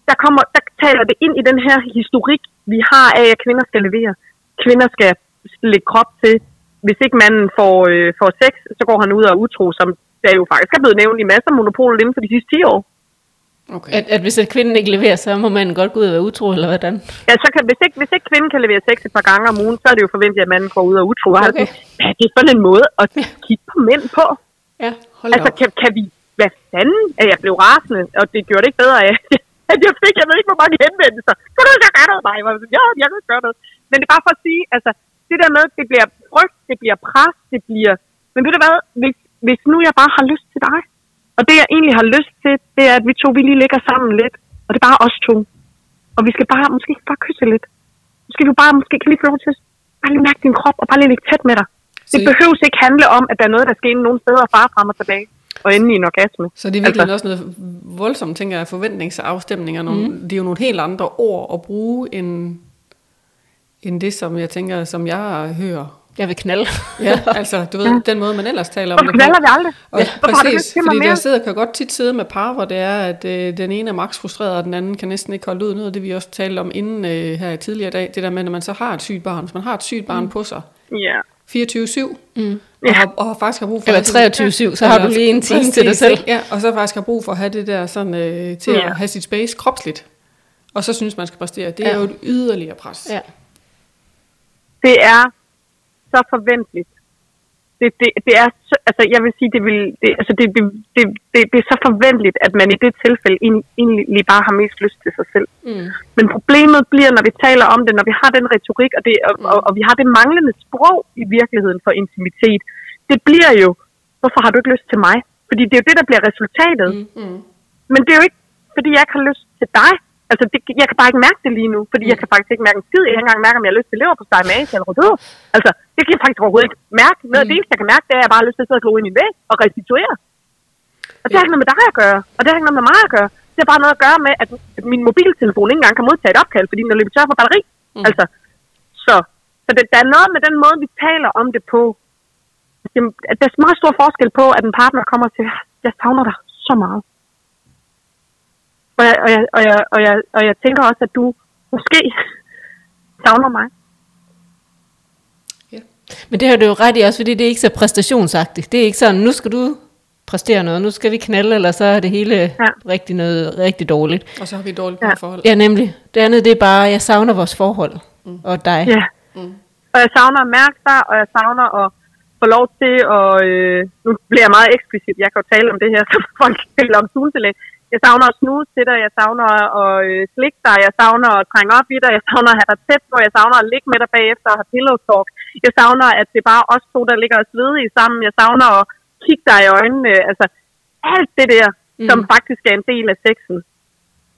der, kommer, der taler det ind i den her historik, vi har af, at kvinder skal levere. Kvinder skal lægge krop til. Hvis ikke manden får, øh, får sex, så går han ud og er utro, som der jo faktisk er blevet nævnt i masser af monopoler inden for de sidste 10 år.
Okay.
At, at hvis at kvinden ikke leverer, så må man godt gå ud og være utro, eller hvordan?
Ja, så kan, hvis, ikke, hvis ikke kvinden kan levere sex et par gange om ugen, så er det jo forventet, at manden går ud og utro.
Okay.
Okay. Ja, det er sådan en måde at kigge på mænd på.
Ja.
Hold
Altså,
op.
kan, kan vi... Hvad fanden? At jeg blev rasende, og det gjorde det ikke bedre af, at jeg fik, jeg ved ikke, hvor mange henvendelser. Kan du ikke gøre noget? Nej, jeg ja, jeg kan gøre noget. Men det er bare for at sige, altså, det der med, det bliver frygt, det bliver pres, det bliver... Men ved du hvad, hvis, hvis nu jeg bare har lyst til dig, og det jeg egentlig har lyst til, det er, at vi to, vi lige ligger sammen lidt, og det er bare os to. Og vi skal bare, måske bare kysse lidt. Måske vi bare, måske kan lige få lov til at bare lige mærke din krop, og bare lige ligge tæt med dig. Det
Så-
behøves ikke handle om, at der er noget, der skal ind nogle steder og fare frem og tilbage. Og ende i en orgasme.
Så det er virkelig altså, også noget voldsomt, tænker jeg, forventningsafstemninger. Nogle, mm. Det er jo nogle helt andre ord at bruge, end, end det, som jeg tænker, som jeg hører.
Jeg vil knalde.
Ja, altså, du ved, den måde, man ellers taler om
Hvorfor
det
knaller vi aldrig?
Og,
Ja,
ja,
hvorfor
præcis,
mig
fordi der sidder, kan godt tit sidde med par, hvor det er, at øh, den ene er max frustreret, og den anden kan næsten ikke holde ud. Noget af det, vi også talte om inden øh, her i tidligere dag, det der med, når man så har et sygt barn. Hvis man har et sygt barn mm. på sig,
Ja.
24-7, mm. og, har, og har faktisk har brug for...
Eller 23-7, så har du lige en time til dig selv.
Ja, og så faktisk har brug for at have det der sådan, øh, til
Ja.
at have sit space kropsligt. Og så synes man skal præstere. Det er
Ja.
jo et yderligere pres.
Ja.
Det er så forventeligt. Det, det, det er så, altså jeg vil sige, det, vil, det, altså det, det, det, det, det er så forventeligt, at man i det tilfælde egentlig- bare har mest lyst til sig selv.
Mm.
Men problemet bliver, når vi taler om det, når vi har den retorik, og, det, og, og, og vi har det manglende sprog i virkeligheden for intimitet, det bliver jo, hvorfor har du ikke lyst til mig? Fordi det er jo det, der bliver resultatet.
Mm.
Mm.
Men det er jo ikke, fordi jeg ikke har lyst til dig. Altså, det, jeg kan bare ikke mærke det lige nu, fordi mm. jeg kan faktisk ikke mærke en skid. Jeg kan ikke engang mærke, om jeg har lyst til lever på steg med eller rødød. Altså, det kan jeg faktisk overhovedet ikke mærke. Noget af det eneste, jeg kan mærke, det er, at jeg bare har lyst til at sidde og glo ind i en væg og restituere. Og det har ikke noget med dig at gøre, og det har ikke noget med mig at gøre. Det har bare noget at gøre med, at min mobiltelefon ikke engang kan modtage et opkald, fordi den er løbet tør for batteri. Mm. Altså, så, så det, der er noget med den måde, vi taler om det på. Det, der er meget stor forskel på, at en partner kommer siger, jeg savner dig så meget. Og jeg, og, jeg, og, jeg, og, jeg, og jeg tænker også, at du måske savner mig.
Men det har du jo ret i også, fordi det er ikke så præstationsagtigt. Det er ikke sådan, nu skal du præstere noget, nu skal vi knalde, eller så er det hele ja.
Ja.
rigtig, noget, rigtig dårligt.
Og så har vi et dårligt
Ja.
parforhold.
Ja, nemlig. Det andet, det er bare, jeg savner vores forhold. Mm. Og dig.
Ja.
Mm.
Og jeg savner at mærke dig, og jeg savner at få lov til at... Øh, nu bliver jeg meget eksplicit, jeg kan jo tale om det her, som folk taler om soltillæg. Jeg savner at snuse til dig, jeg savner at øh, slikke dig, jeg savner at trænge op i dig, jeg savner at have dig tæt på, jeg savner at ligge med dig bagefter og have pillow talk. Jeg savner, at det er bare os to, der ligger og svedige sammen. Jeg savner at kigge dig i øjnene. Altså, alt det der, mm. som faktisk er en del af sexen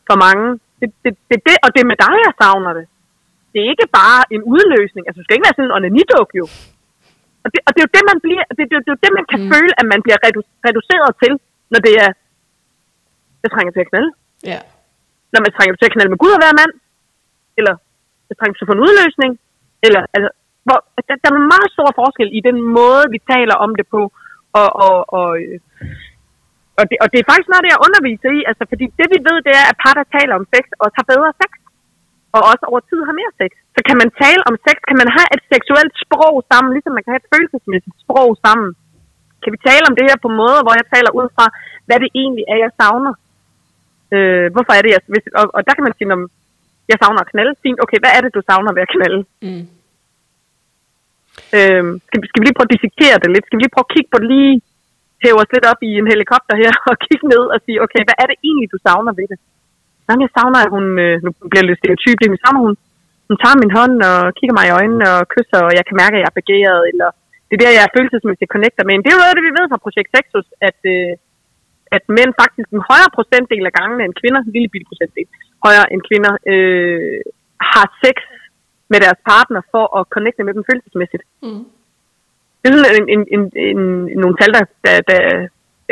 for mange. Det, det, det, det, og det er med dig, jeg savner det. Det er ikke bare en udløsning. Altså, du skal ikke være sådan en onaniduk, jo. Og det, og det er jo det, man bliver, det, det, det er jo det, man kan mm. føle, at man bliver redu, reduceret til, når det er, jeg trænger til at knalde.
Ja.
Når man trænger til at knalde med Gud og være mand. Eller jeg trænger til at få en udløsning. Eller, altså, hvor, der, der er en meget stor forskel i den måde, vi taler om det på. Og, og, og, øh, og, det, og det er faktisk noget, det jeg underviser i. Altså, fordi det vi ved, det er, at par, der taler om sex, også har bedre sex. Og også over tid har mere sex. Så kan man tale om sex, kan man have et seksuelt sprog sammen, ligesom man kan have et følelsesmæssigt sprog sammen. Kan vi tale om det her på måder, hvor jeg taler ud fra, hvad det egentlig er, jeg savner? Øh, hvorfor er det, jeg, hvis, og, og der kan man sige, når jeg savner at knalde. Fint, okay, hvad er det, du savner ved at knalde? Mm. Øh, skal, skal vi lige prøve at dissektere det lidt? Skal vi lige prøve at kigge på det lige, hæve os lidt op i en helikopter her, og kigge ned og sige, okay, hvad er det egentlig, du savner ved det? Jamen, jeg savner, at hun, øh, nu bliver det lidt stereotyp, men savner hun, hun tager min hånd og kigger mig i øjnene og kysser, og jeg kan mærke, at jeg er begæret, eller det er der, jeg er følelsesmæssigt connecter med. Men det er jo noget af det, vi ved fra Projekt Sexus, at, øh, at mænd faktisk en højere procentdel af gangene end kvinder, en lille bitte procentdel, højere end kvinder, øh, har sex med deres partner for at connecte med dem følelsesmæssigt. Mm. Det er sådan en, en, en, en, nogle tal, der, der, der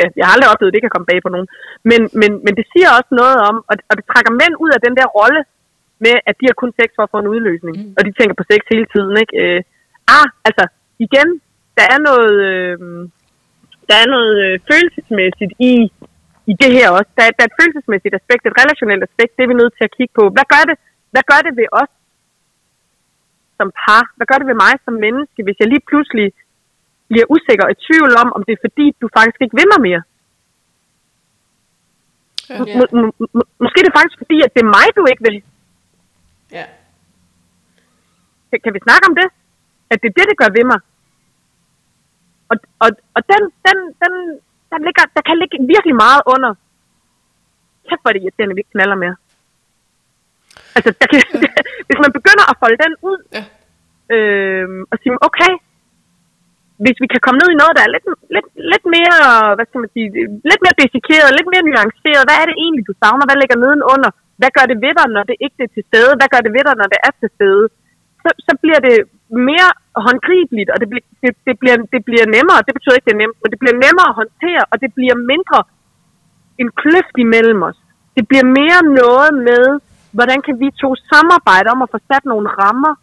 ja, jeg har aldrig oplevet, at det kan komme bag på nogen. Men, men, men det siger også noget om, og det, og det trækker mænd ud af den der rolle med, at de har kun sex for at få en udløsning. Mm. Og de tænker på sex hele tiden, ikke? Øh, ah, altså, igen, der er noget, øh, der er noget øh, følelsesmæssigt i, i det her også. Der, der er et følelsesmæssigt aspekt, et relationelt aspekt, det er vi nødt til at kigge på. Hvad gør det, hvad gør det ved os som par? Hvad gør det ved mig som menneske, hvis jeg lige pludselig bliver usikker og i tvivl om, om det er fordi, du faktisk ikke vil mig mere? Ja. Må, må, må, måske er det faktisk fordi, at det er mig, du ikke vil. Ja. Kan, kan vi snakke om det? At det er det, det gør ved mig. Og, og, og den, den, den, der, ligger, der kan ligge virkelig meget under. Kæft, hvor det irriterende, vi ikke knaller mere. Altså, der kan, ja. hvis man begynder at folde den ud, ja. øh, og sige, okay, hvis vi kan komme ned i noget, der er lidt, lidt, lidt mere, hvad skal man sige, lidt mere desikeret, lidt mere nuanceret, hvad er det egentlig, du savner, hvad ligger nedenunder, hvad gør det ved dig, når det ikke er til stede, hvad gør det ved dig, når det er til stede, så, så bliver det mere håndgribeligt, og det, bliver, det, det, bliver, det bliver nemmere, det betyder ikke, det er nemt, men det bliver nemmere at håndtere, og det bliver mindre en kløft imellem os. Det bliver mere noget med, hvordan kan vi to samarbejde om at få sat nogle rammer,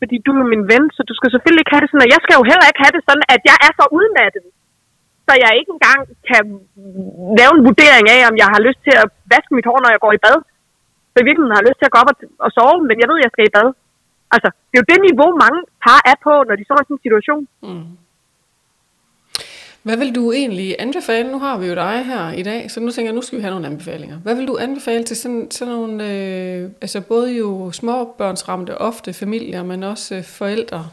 fordi du er min ven, så du skal selvfølgelig ikke have det sådan, og jeg skal jo heller ikke have det sådan, at jeg er så udmattet, så jeg ikke engang kan lave en vurdering af, om jeg har lyst til at vaske mit hår, når jeg går i bad. Så i virkeligheden har jeg lyst til at gå op og, og sove, men jeg ved, at jeg skal i bad. Altså, det er jo det niveau, mange par er på, når de står i sådan en situation. Mm.
Hvad vil du egentlig anbefale? Nu har vi jo dig her i dag, så nu tænker jeg, nu skal vi have nogle anbefalinger. Hvad vil du anbefale til sådan, sådan nogle, øh, altså både jo småbørnsramte, ofte familier, men også øh, forældre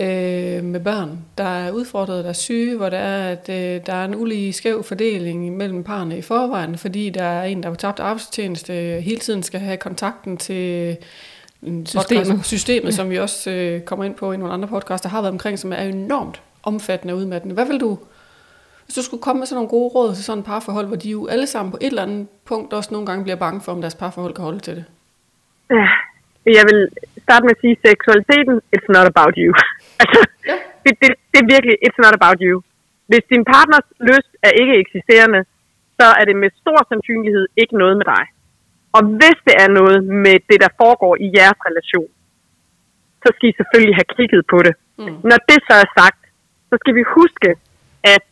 øh, med børn, der er udfordret, der er syge, hvor der er, at øh, der er en ulige skæv fordeling mellem parerne i forvejen, fordi der er en, der har tabt arbejdstjeneste, hele tiden skal have kontakten til systemet, podcast, systemet ja. som vi også øh, kommer ind på i nogle andre podcasts, der har været omkring, som er enormt omfattende og udmattende. Hvad vil du, hvis du skulle komme med sådan nogle gode råd til sådan et parforhold, hvor de jo alle sammen på et eller andet punkt også nogle gange bliver bange for, om deres parforhold kan holde til det?
Ja, jeg vil starte med at sige, seksualiteten, it's not about you. altså, ja. det, det, det er virkelig, it's not about you. Hvis din partners lyst er ikke eksisterende, så er det med stor sandsynlighed ikke noget med dig. Og hvis det er noget med det, der foregår i jeres relation, så skal I selvfølgelig have kigget på det. Mm. Når det så er sagt, så skal vi huske, at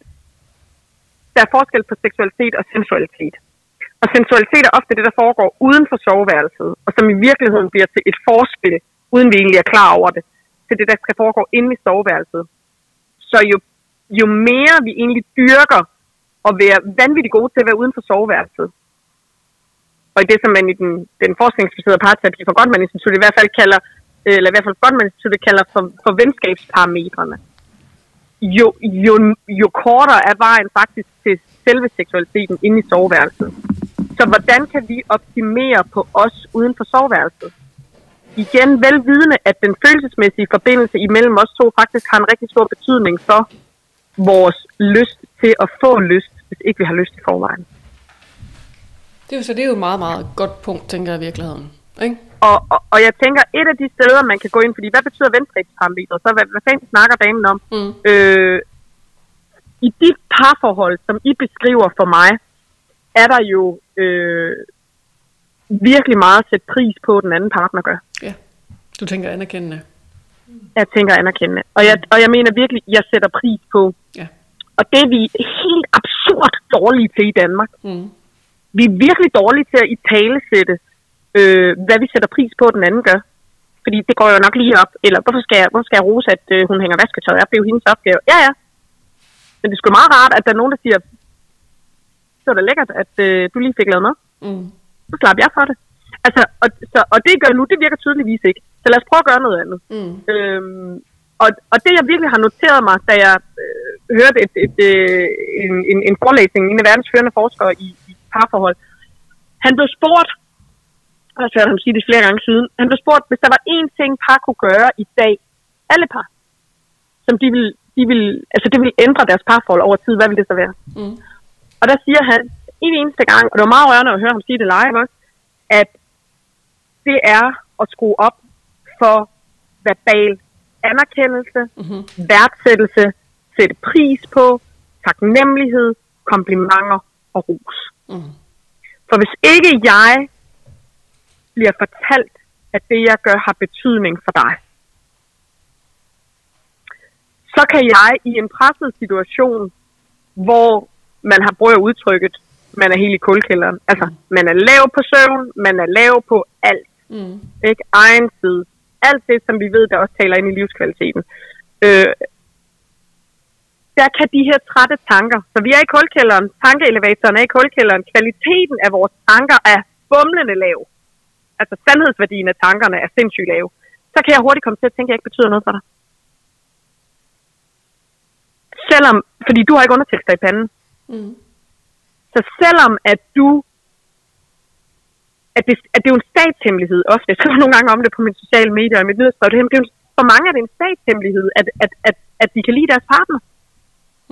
der er forskel på seksualitet og sensualitet. Og sensualitet er ofte det, der foregår uden for soveværelset, og som i virkeligheden bliver til et forspil, uden vi egentlig er klar over det, til det, der skal foregå inde i soveværelset. Så jo, jo mere vi egentlig dyrker og være vanvittigt gode til at være uden for soveværelset, og det, som man i den, den forskningsbaserede parterapi for Gottman Institut i hvert fald kalder, øh, eller i hvert fald Gottman Institut kalder for, for venskabsparametrene, jo, jo, jo kortere er vejen faktisk til selve seksualiteten inde i soveværelset. Så hvordan kan vi optimere på os uden for soveværelset? Igen velvidende, at den følelsesmæssige forbindelse imellem os to faktisk har en rigtig stor betydning for vores lyst til at få lyst, hvis ikke vi har lyst i forvejen.
Det er jo så det er jo et meget, meget godt punkt, tænker jeg i virkeligheden. Ikke?
Og, og, og jeg tænker, et af de steder, man kan gå ind, fordi hvad betyder venskabsparametre? Så hvad, hvad fanden snakker damen om? Mm. Øh, I de parforhold, som I beskriver for mig, er der jo øh, virkelig meget at sætte pris på, den anden partner gør.
Ja, du tænker anerkendende.
Jeg tænker anerkendende. Og jeg, og jeg mener virkelig, jeg sætter pris på. Ja. Og det er vi helt absurd dårlige til i Danmark. Mm vi er virkelig dårlige til at i tale sætte, øh, hvad vi sætter pris på, den anden gør. Fordi det går jo nok lige op. Eller hvorfor skal jeg, hvorfor skal jeg rose, at øh, hun hænger vasketøj op? Det er jo hendes opgave. Ja, ja. Men det er sgu meget rart, at der er nogen, der siger, det var da lækkert, at øh, du lige fik lavet med.
Mm.
Så slap jeg for det. Altså, og, så, og det gør nu, det virker tydeligvis ikke. Så lad os prøve at gøre noget andet.
Mm.
Øhm, og, og det jeg virkelig har noteret mig, da jeg øh, hørte et, et, øh, en, en, en forelæsning en af verdens førende forskere i, i parforhold, han blev spurgt, og jeg har ham sige det flere gange siden, han blev spurgt, hvis der var én ting par kunne gøre i dag, alle par, som de vil, de vil, altså det vil ændre deres parforhold over tid, hvad vil det så være?
Mm.
Og der siger han en eneste gang, og det var meget rørende at høre ham sige det live også, at det er at skrue op for verbal anerkendelse,
Mhm.
værdsættelse, sætte pris på, taknemmelighed, komplimenter og ros.
Mm.
For hvis ikke jeg bliver fortalt, at det jeg gør har betydning for dig, så kan jeg i en presset situation, hvor man har brugt udtrykket, man er helt i kulkælderen. Altså, man er lav på søvn, man er lav på alt.
Mm.
Ikke? Egen tid. Alt det, som vi ved, der også taler ind i livskvaliteten. Øh, der kan de her trætte tanker, så vi er i kulkælderen, tankeelevatoren er i kulkælderen, kvaliteten af vores tanker er bumlende lav. Altså sandhedsværdien af tankerne er sindssygt lav. Så kan jeg hurtigt komme til at tænke, at jeg ikke betyder noget for dig. Selvom, fordi du har ikke undertekster i panden.
Mm.
Så selvom at du, at det, at det er jo en statshemmelighed ofte, jeg skriver nogle gange om det på mine sociale medier og mit nyhedsbrev, det er jo en- for mange er det en statshemmelighed, at, at, at, at de kan lide deres partner.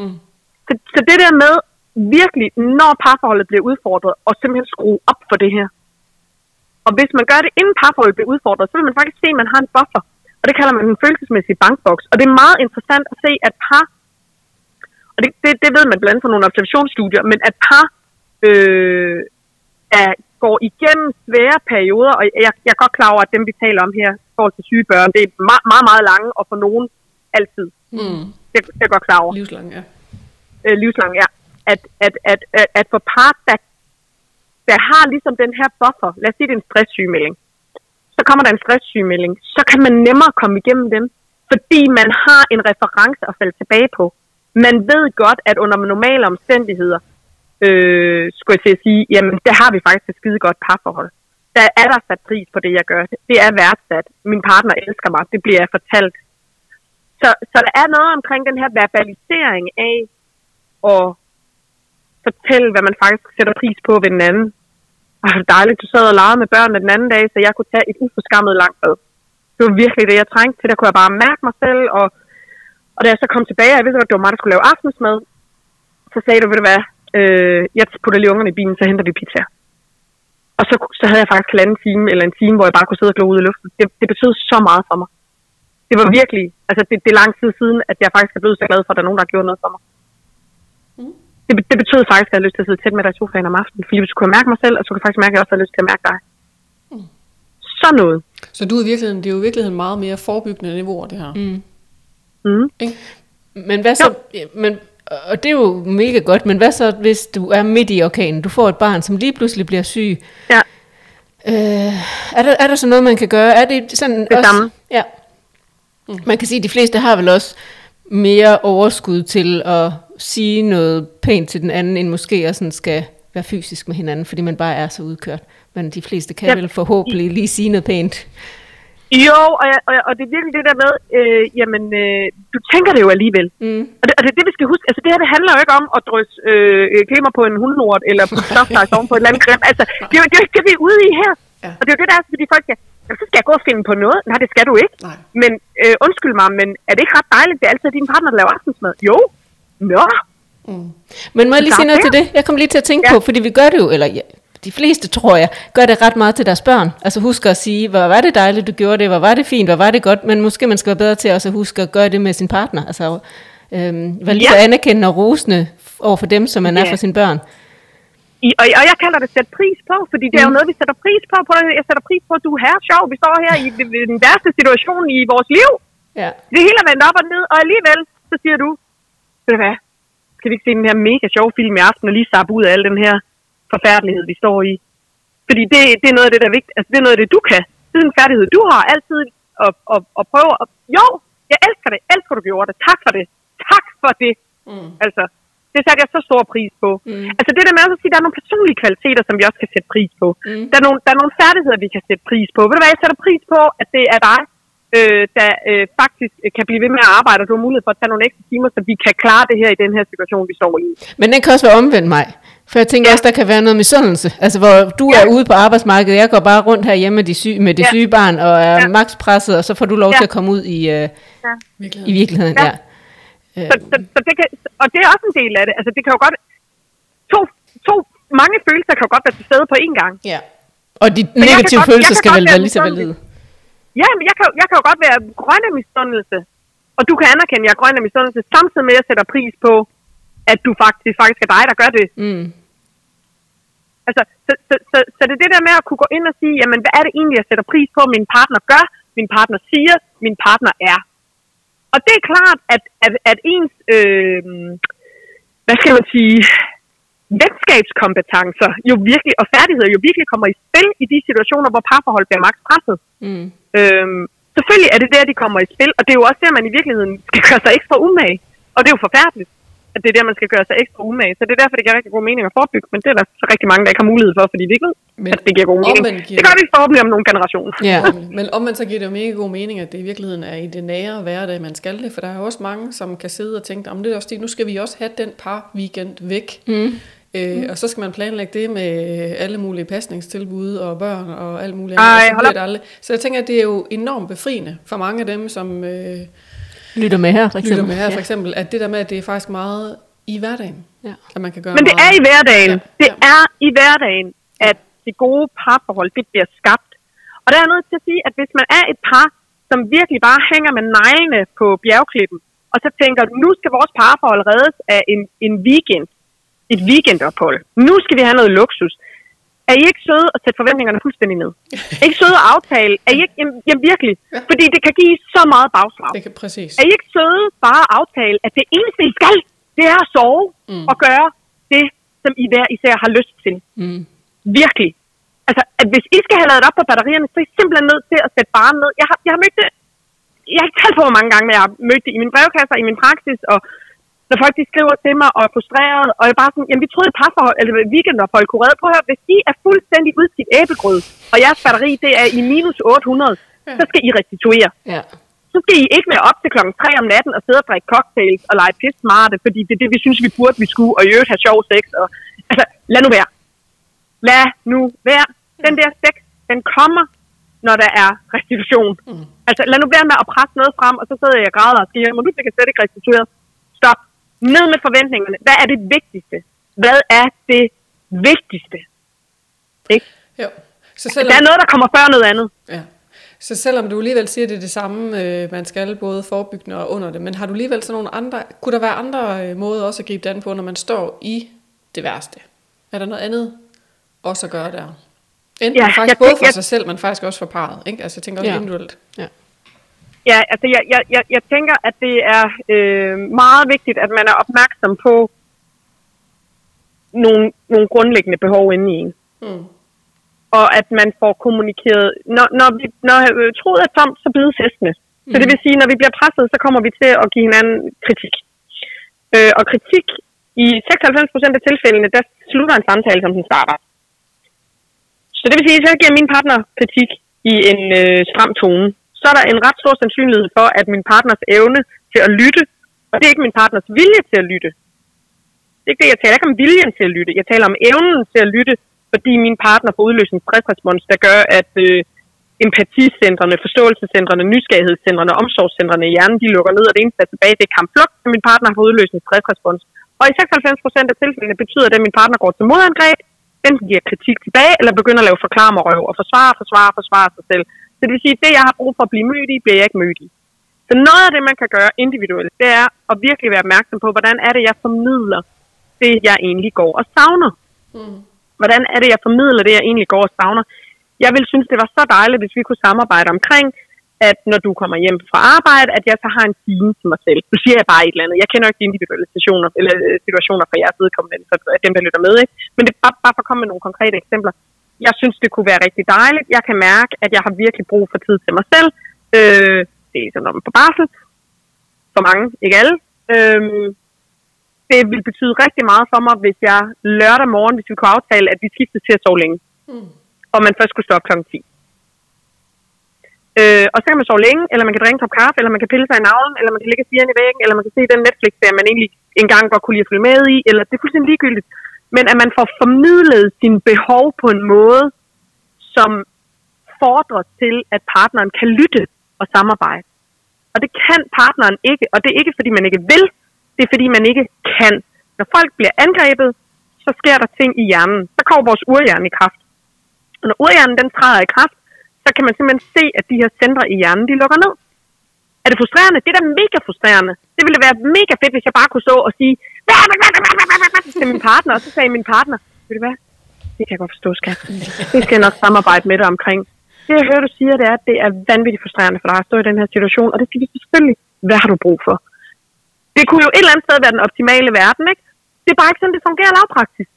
Mm.
Så, så det der med virkelig, når parforholdet bliver udfordret, og simpelthen skrue op for det her. Og hvis man gør det, inden parforholdet bliver udfordret, så vil man faktisk se, at man har en buffer. Og det kalder man en følelsesmæssig bankboks. Og det er meget interessant at se, at par, og det, det, det ved man blandt andet fra nogle observationsstudier, men at par øh, er, går igennem svære perioder, og jeg, jeg er godt klar over, at dem, vi taler om her, forhold til syge børn, det er meget, meget, meget lange, og for nogen altid.
Mm.
Det, det er godt klar over
Livslang, ja.
øh, livslang, ja. At, at, at, at, at for par, der, der har ligesom den her buffer, lad os sige, det er en stresssygemelding, så kommer der en stresssygemelding, så kan man nemmere komme igennem den, fordi man har en reference at falde tilbage på. Man ved godt, at under normale omstændigheder, øh, skulle jeg til at sige, jamen, der har vi faktisk et skide godt parforhold. Der er der sat pris på det, jeg gør. Det er værdsat. Min partner elsker mig. Det bliver jeg fortalt. Så, så der er noget omkring den her verbalisering af at fortælle, hvad man faktisk sætter pris på ved den anden. Og det er dejligt, du sad og legede med børnene den anden dag, så jeg kunne tage et uforskammet langt bad. Det var virkelig det, jeg trængte til. Der kunne jeg bare mærke mig selv. Og, og da jeg så kom tilbage, jeg vidste, godt, det var mig, der skulle lave aftensmad, så sagde du, ved du hvad, øh, jeg putter lige ungerne i bilen, så henter vi pizza. Og så, så havde jeg faktisk halvanden time, eller en time, hvor jeg bare kunne sidde og glo ud i luften. Det, det betød så meget for mig. Det var virkelig, altså det, det er lang tid siden, at jeg faktisk er blevet så glad for, at der er nogen, der har gjort noget for mig.
Mm.
Det, det betød faktisk, at jeg havde lyst til at sidde tæt med dig i sofaen om aftenen, fordi du kunne mærke mig selv, og så kunne jeg faktisk mærke, at jeg også havde lyst til at mærke dig.
Mm.
Så noget.
Så du er i virkeligheden, det er jo i virkeligheden meget mere forebyggende niveauer, det her.
Mm.
Mm.
Men hvad så, men, og det er jo mega godt, men hvad så, hvis du er midt i orkanen, du får et barn, som lige pludselig bliver syg,
Ja.
øh, er, der, er der så noget, man kan gøre? Er det sådan
Det
også,
samme.
Ja. Man kan sige, at de fleste har vel også mere overskud til at sige noget pænt til den anden, end måske også sådan skal være fysisk med hinanden, fordi man bare er så udkørt. Men de fleste kan
Ja.
vel forhåbentlig lige sige noget pænt.
Jo, og, jeg, og, jeg, og det er virkelig det der med, øh, jamen, øh, du tænker det jo alligevel.
Mm.
Og det, og det er det, vi skal huske. Altså, det her, det handler jo ikke om at drysse øh, glimmer på en hundnord, eller på stoflejs oven på et eller andet grim. Altså, det er, jo, det er jo ikke det, vi er ude i her.
Ja.
Og det er jo det, der er, fordi folk siger, "Jamen, så skal jeg gå og finde på noget. Nej, det skal du ikke.
Nej.
Men øh, undskyld mig, men er det ikke ret dejligt, det er altid din partner, der laver aftensmad? Jo. Nå.
Mm.
Men må jeg lige sige noget til det? Jeg kom lige til at tænke
Ja.
på, fordi vi gør det jo, eller ja, de fleste tror jeg, gør det ret meget til deres børn. Altså husk at sige, hvor var det dejligt, du gjorde det, hvor var det fint, hvor var det godt, men måske man skal være bedre til også at huske at gøre det med sin partner. Altså øhm, være lige
Ja.
så anerkendende og rosende over for dem, som man er
Ja.
for sine børn.
I, og, og jeg kalder det sætte pris på, fordi det er jo
Mm.
noget, vi sætter pris på. på jeg sætter pris på, at du er her sjov. Vi står her i, i den værste situation i vores liv.
Ja.
Det hele er vendt op og ned, og alligevel, så siger du, ved du hvad, skal vi ikke se den her mega sjove film i aften, og lige sappe ud af al den her forfærdelighed, vi står i? Fordi det, det er noget af det, der er vigtigt. Altså, det er noget af det, du kan. Det er en færdighed, du har altid at, at, at prøve at... Jo, jeg elsker det. Elsker, du gjorde det. Tak for det. Tak for det.
Mm.
Altså, det satte jeg så stor pris på. Mm. Altså det der med at sige, at der er nogle personlige kvaliteter, som vi også kan sætte pris på. Mm. Der, er nogle, der er nogle færdigheder, vi kan sætte pris på. Ved du hvad, jeg sætter pris på, at det er dig, øh, der øh, faktisk kan blive ved med at arbejde, og du har mulighed for at tage nogle ekstra timer, så vi kan klare det her i den her situation, vi står i.
Men den kan også være omvendt mig. For jeg tænker ja. også, der kan være noget misundelse. Altså, hvor du ja. er ude på arbejdsmarkedet, jeg går bare rundt herhjemme med, de syge, med det ja. syge barn, og er ja. max presset, og så får du lov ja. til at komme ud i, øh, ja. i virkeligheden. Ja.
Ja. Så, så, så det kan, og det er også en del af det. Altså, det kan jo godt... To, to, mange følelser kan jo godt være til stede på én gang.
Ja. Og de men negative godt, følelser skal vel være lige så valide.
Ja, men jeg kan, jeg kan jo godt være grøn af misundelse, og du kan anerkende, at jeg er grøn af misundelse, samtidig med, at jeg sætter pris på, at du faktisk, faktisk er dig, der gør det. Mm. Altså, så, så, så, så det er det der med at kunne gå ind og sige, jamen, hvad er det egentlig, jeg sætter pris på, min partner gør, min partner siger, min partner er. Og det er klart, at, at, at ens, øh, hvad skal man sige, venskabskompetencer jo virkelig, og færdigheder jo virkelig kommer i spil i de situationer, hvor parforhold bliver maks presset. Mm. Øhm, selvfølgelig er det der, de kommer i spil, og det er jo også der, man i virkeligheden skal gøre sig ekstra umage. Og det er jo forfærdeligt at det er der, man skal gøre sig ekstra umage. Så det er derfor, det giver rigtig god mening at forebygge, men det er der så rigtig mange, der ikke har mulighed for, fordi de ikke ved, men at det giver god mening. Giver... Det gør vi forhåbentlig om nogle generationer.
Ja, men omvendt så giver det jo mega god mening, at det i virkeligheden er i det nære hverdag, man skal det, for der er også mange, som kan sidde og tænke, om det er også det, nu skal vi også have den par weekend væk. Mm. Øh, mm. Og så skal man planlægge det med alle mulige pasningstilbud og børn og alt muligt andet. Ej, så, så jeg tænker, at det er jo enormt befriende for mange af dem, som... Øh,
lytter med her, for eksempel.
Lytter med her, for eksempel. At det der med, at det er faktisk meget i hverdagen, ja. at man kan gøre
Men det meget. er i hverdagen. Ja. Det ja. er i hverdagen, at det gode parforhold, det bliver skabt. Og der er noget til at sige, at hvis man er et par, som virkelig bare hænger med neglene på bjergklippen, og så tænker, nu skal vores parforhold reddes af en, en weekend, et weekendophold. Nu skal vi have noget luksus. Er I ikke søde at sætte forventningerne fuldstændig ned? er I ikke søde at aftale? Er I ikke, jamen, jamen virkelig, ja. fordi det kan give så meget bagslag.
Det kan, præcis.
Er I ikke søde bare at aftale, at det eneste, I skal, det er at sove mm. og gøre det, som I hver især har lyst til. Mm. Virkelig. Altså, at hvis I skal have lavet op på batterierne, så er I simpelthen nødt til at sætte barnet ned. Jeg har, jeg har mødt det, jeg har ikke talt på, hvor mange gange, men jeg har mødt det i min brevkasser, i min praksis, og når folk de skriver til mig og er frustreret, og jeg bare sådan, jamen vi troede et parforhold, eller weekendophold kunne redde. At høre, hvis I er fuldstændig udskidt æblegrød, og jeres batteri det er i minus 800, ja. så skal I restituere. Ja. Så skal I ikke være op til klokken 3 om natten og sidde og drikke cocktails og lege pisse smarte, fordi det er det, vi synes, vi burde, vi skulle, og i øvrigt have sjov sex. Og, altså, lad nu være. Lad nu være. Den der sex, den kommer, når der er restitution. Mm. Altså, lad nu være med at presse noget frem, og så sidder jeg og græder og siger, men du fik slet ikke restitueret. Ned med forventningerne. Hvad er det vigtigste? Hvad er det vigtigste? Ikke? Jo. Så selvom... Der er noget, der kommer før noget andet.
Ja. Så selvom du alligevel siger, at det er det samme, øh, man skal både forebyggende og under det, men har du alligevel sådan nogle andre, kunne der være andre øh, måder også at gribe det an på, når man står i det værste? Er der noget andet også at gøre der? Enten ja, faktisk både for jeg... sig selv, men faktisk også for parret, ikke? Altså jeg tænker også ja. individuelt. Ja.
Ja, altså jeg, jeg, jeg, jeg tænker, at det er øh, meget vigtigt, at man er opmærksom på nogle, nogle grundlæggende behov inde i en. Mm og at man får kommunikeret. Når, når, vi, når øh, troet er tomt, så bides hestene. Mm. Så det vil sige, når vi bliver presset, så kommer vi til at give hinanden kritik. Øh, og kritik i 96% af tilfældene, der slutter en samtale, som den starter. Så det vil sige, at jeg giver min partner kritik i en øh, stram tone, så er der en ret stor sandsynlighed for, at min partners evne til at lytte, og det er ikke min partners vilje til at lytte. Det er ikke det, jeg taler ikke om viljen til at lytte. Jeg taler om evnen til at lytte fordi min partner får udløst en stressrespons, der gør, at øh, empaticentrene, forståelsescentrene, nysgerrighedscentrene, omsorgscentrene i hjernen, de lukker ned, og det eneste, der er tilbage, det er kampflugt, så min partner har fået udløst en stressrespons. Og i 96 procent af tilfældene betyder det, at min partner går til modangreb, enten giver kritik tilbage, eller begynder at lave forklarmerøv og forsvare, forsvare, forsvare sig selv. Så det vil sige, at det, jeg har brug for at blive mødt i, bliver jeg ikke mødt i. Så noget af det, man kan gøre individuelt, det er at virkelig være opmærksom på, hvordan er det, jeg formidler det, jeg egentlig går og savner. Mm. Hvordan er det, jeg formidler det, jeg egentlig går og savner? Jeg vil synes, det var så dejligt, hvis vi kunne samarbejde omkring, at når du kommer hjem fra arbejde, at jeg så har en time til mig selv. Nu siger jeg bare et eller andet. Jeg kender ikke de individuelle situationer, eller øh, situationer fra jeres vedkommende, for dem, der lytter med. Ikke? Men det er bare, bare for at komme med nogle konkrete eksempler. Jeg synes, det kunne være rigtig dejligt. Jeg kan mærke, at jeg har virkelig brug for tid til mig selv. Øh, det er sådan, når man på barsel. For mange, ikke alle. Øh, det vil betyde rigtig meget for mig, hvis jeg lørdag morgen, hvis vi kunne aftale, at vi skiftede til at sove længe. Mm. Og man først skulle stå op kl. 10. Øh, og så kan man sove længe, eller man kan drikke en kop kaffe, eller man kan pille sig i navlen, eller man kan ligge og i væggen, eller man kan se den netflix der man egentlig engang godt kunne lide at følge med i, eller det er fuldstændig ligegyldigt. Men at man får formidlet sine behov på en måde, som fordrer til, at partneren kan lytte og samarbejde. Og det kan partneren ikke, og det er ikke, fordi man ikke vil, det er, fordi man ikke kan. Når folk bliver angrebet, så sker der ting i hjernen. Så kommer vores urhjerne i kraft. Og når urhjernen den træder i kraft, så kan man simpelthen se, at de her centre i hjernen, de lukker ned. Er det frustrerende? Det er da mega frustrerende. Det ville være mega fedt, hvis jeg bare kunne stå og sige til min partner, og så sagde min partner, ved du hvad, det kan jeg godt forstå, skat. Det skal jeg nok samarbejde med dig omkring. Det jeg hører, du siger, det er, at det er vanvittigt frustrerende for dig at stå i den her situation, og det skal vi selvfølgelig. Hvad har du brug for? Det kunne jo et eller andet sted være den optimale verden, ikke? Det er bare ikke sådan, det fungerer lavpraktisk.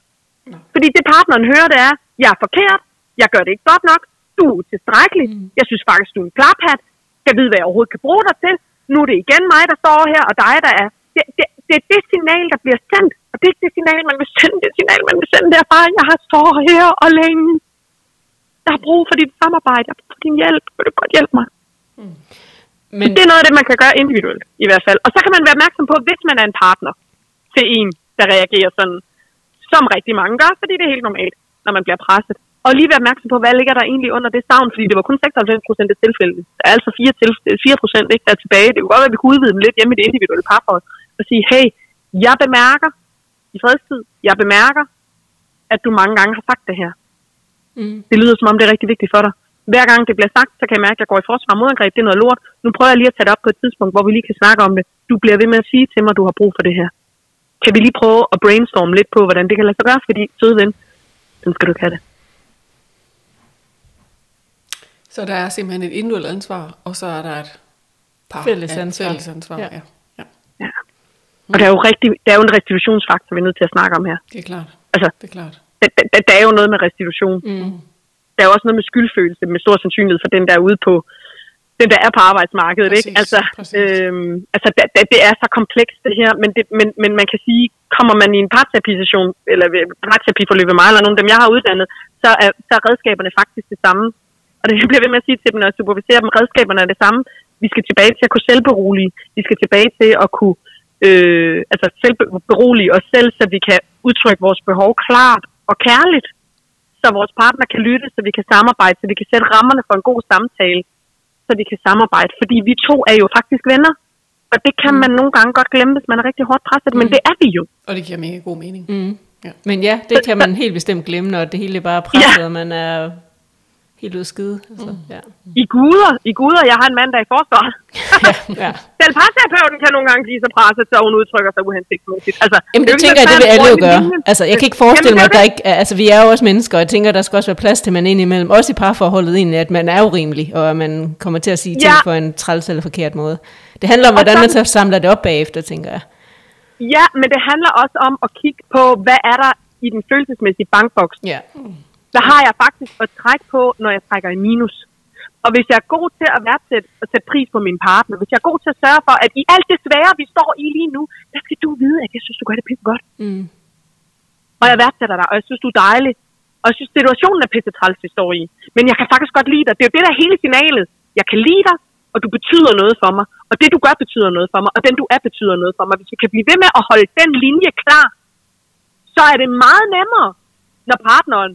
Fordi det partneren hører, det er, jeg er forkert, jeg gør det ikke godt nok, du er tilstrækkelig, mm. jeg synes faktisk, du er en klaphat, jeg ved, hvad jeg overhovedet kan bruge dig til, nu er det igen mig, der står her, og dig, der er. Det, det, det er det signal, der bliver sendt, og det er det signal, man vil sende. Det signal, man vil sende, det er bare, jeg har stået her og længe. Jeg har brug for dit samarbejde, jeg har brug for din hjælp, vil du godt hjælpe mig? Mm. Men... Det er noget af det, man kan gøre individuelt, i hvert fald. Og så kan man være opmærksom på, hvis man er en partner til en, der reagerer sådan, som rigtig mange gør, fordi det er helt normalt, når man bliver presset. Og lige være opmærksom på, hvad ligger der egentlig under det savn, fordi det var kun 96 procent af tilfælde. Der er altså 4, til, 4 procent, ikke, der er tilbage. Det kunne godt være, at vi kunne udvide dem lidt hjemme i det individuelle parforhold, og sige, hey, jeg bemærker i fredstid, jeg bemærker, at du mange gange har sagt det her. Mm. Det lyder som om, det er rigtig vigtigt for dig. Hver gang det bliver sagt, så kan jeg mærke, at jeg går i forsvar modangreb. Det er noget lort. Nu prøver jeg lige at tage det op på et tidspunkt, hvor vi lige kan snakke om det. Du bliver ved med at sige til mig, at du har brug for det her. Kan vi lige prøve at brainstorme lidt på, hvordan det kan lade sig gøre? Fordi, søde ven, den skal du ikke have det.
Så der er simpelthen et individuelt ansvar, og så er der et par
fælles ansvar.
Fælles ansvar. Ja. ja.
Og der er, jo rigtig, der er jo en restitutionsfaktor, vi er nødt til at snakke om her.
Det er klart.
Altså,
det er klart.
Der, der, der er jo noget med restitution. Mm der er også noget med skyldfølelse med stor sandsynlighed for den, der er ude på den, der er på arbejdsmarkedet. Præcis, ikke? Altså, øhm, altså det, det er så komplekst det her, men, det, men, men man kan sige, kommer man i en parterapisation, eller parterapiforløb med mig, eller nogle af dem, jeg har uddannet, så er, så er redskaberne faktisk det samme. Og det bliver ved med at sige til dem, når jeg superviserer dem, redskaberne er det samme. Vi skal tilbage til at kunne selvberolige. Vi skal tilbage til at kunne øh, altså selvberolige os selv, så vi kan udtrykke vores behov klart og kærligt så vores partner kan lytte, så vi kan samarbejde, så vi kan sætte rammerne for en god samtale, så vi kan samarbejde. Fordi vi to er jo faktisk venner. Og det kan mm. man nogle gange godt glemme, hvis man er rigtig hårdt presset, mm. men det er vi jo.
Og det giver mega god mening.
Mm. Ja. Men ja, det kan man helt bestemt glemme, når det hele bare er presset, ja. og man er helt ud skide. Altså, mm. ja.
I guder, i guder, jeg har en mand, der er i forsvaret. ja, ja. Selv parterapeuten kan nogle gange blive så presset, så hun udtrykker sig uhensigtsmæssigt. Altså,
Jamen, det, det tænker jeg, det vil alle jo gøre. Altså, jeg kan ikke forestille Jamen, mig, at der ikke... Altså, vi er jo også mennesker, og jeg tænker, der skal også være plads til, man indimellem, også i parforholdet egentlig, at man er urimelig, og at man kommer til at sige ting ja. på en træls eller forkert måde. Det handler om, hvordan man så samler det op bagefter, tænker jeg.
Ja, men det handler også om at kigge på, hvad er der i den følelsesmæssige bankboks. Ja. Mm der har jeg faktisk at trække på, når jeg trækker i minus. Og hvis jeg er god til at værdsætte og sætte pris på min partner, hvis jeg er god til at sørge for, at i alt det svære, vi står i lige nu, der skal du vide, at jeg synes, du gør det pisse godt. Mm. Og jeg værdsætter dig, og jeg synes, du er dejlig. Og jeg synes, situationen er pisse træls, vi står i. Men jeg kan faktisk godt lide dig. Det er jo det, der er hele signalet. Jeg kan lide dig, og du betyder noget for mig. Og det, du gør, betyder noget for mig. Og den, du er, betyder noget for mig. Hvis vi kan blive ved med at holde den linje klar, så er det meget nemmere, når partneren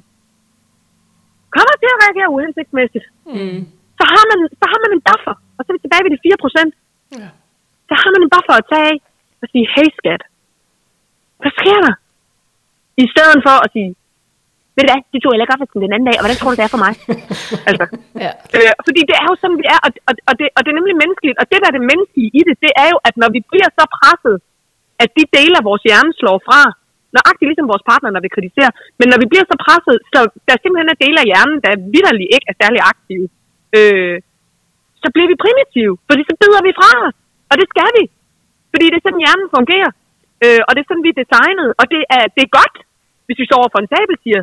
at reagere uhensigtsmæssigt, mm. så, har man, så har man en buffer. Og så er vi tilbage ved de 4 procent. Ja. Så har man en buffer at tage af og sige, hey skat, hvad sker der? I stedet for at sige, ved du hvad, du tog heller godt den anden dag, og hvordan tror du, det er for mig? altså, ja. øh, fordi det er jo sådan, vi er, og, og, og, det, og det er nemlig menneskeligt, og det, der er det menneskelige i det, det er jo, at når vi bliver så presset, at de dele af vores hjerne slår fra, nøjagtigt ligesom vores partner, når vi kritiserer. Men når vi bliver så presset, så der simpelthen er dele af hjernen, der vidderligt ikke er særlig aktive, øh, så bliver vi primitive, fordi så bider vi fra os. Og det skal vi. Fordi det er sådan, hjernen fungerer. Øh, og det er sådan, vi er designet. Og det er, det er godt, hvis vi står over for en sabel, siger.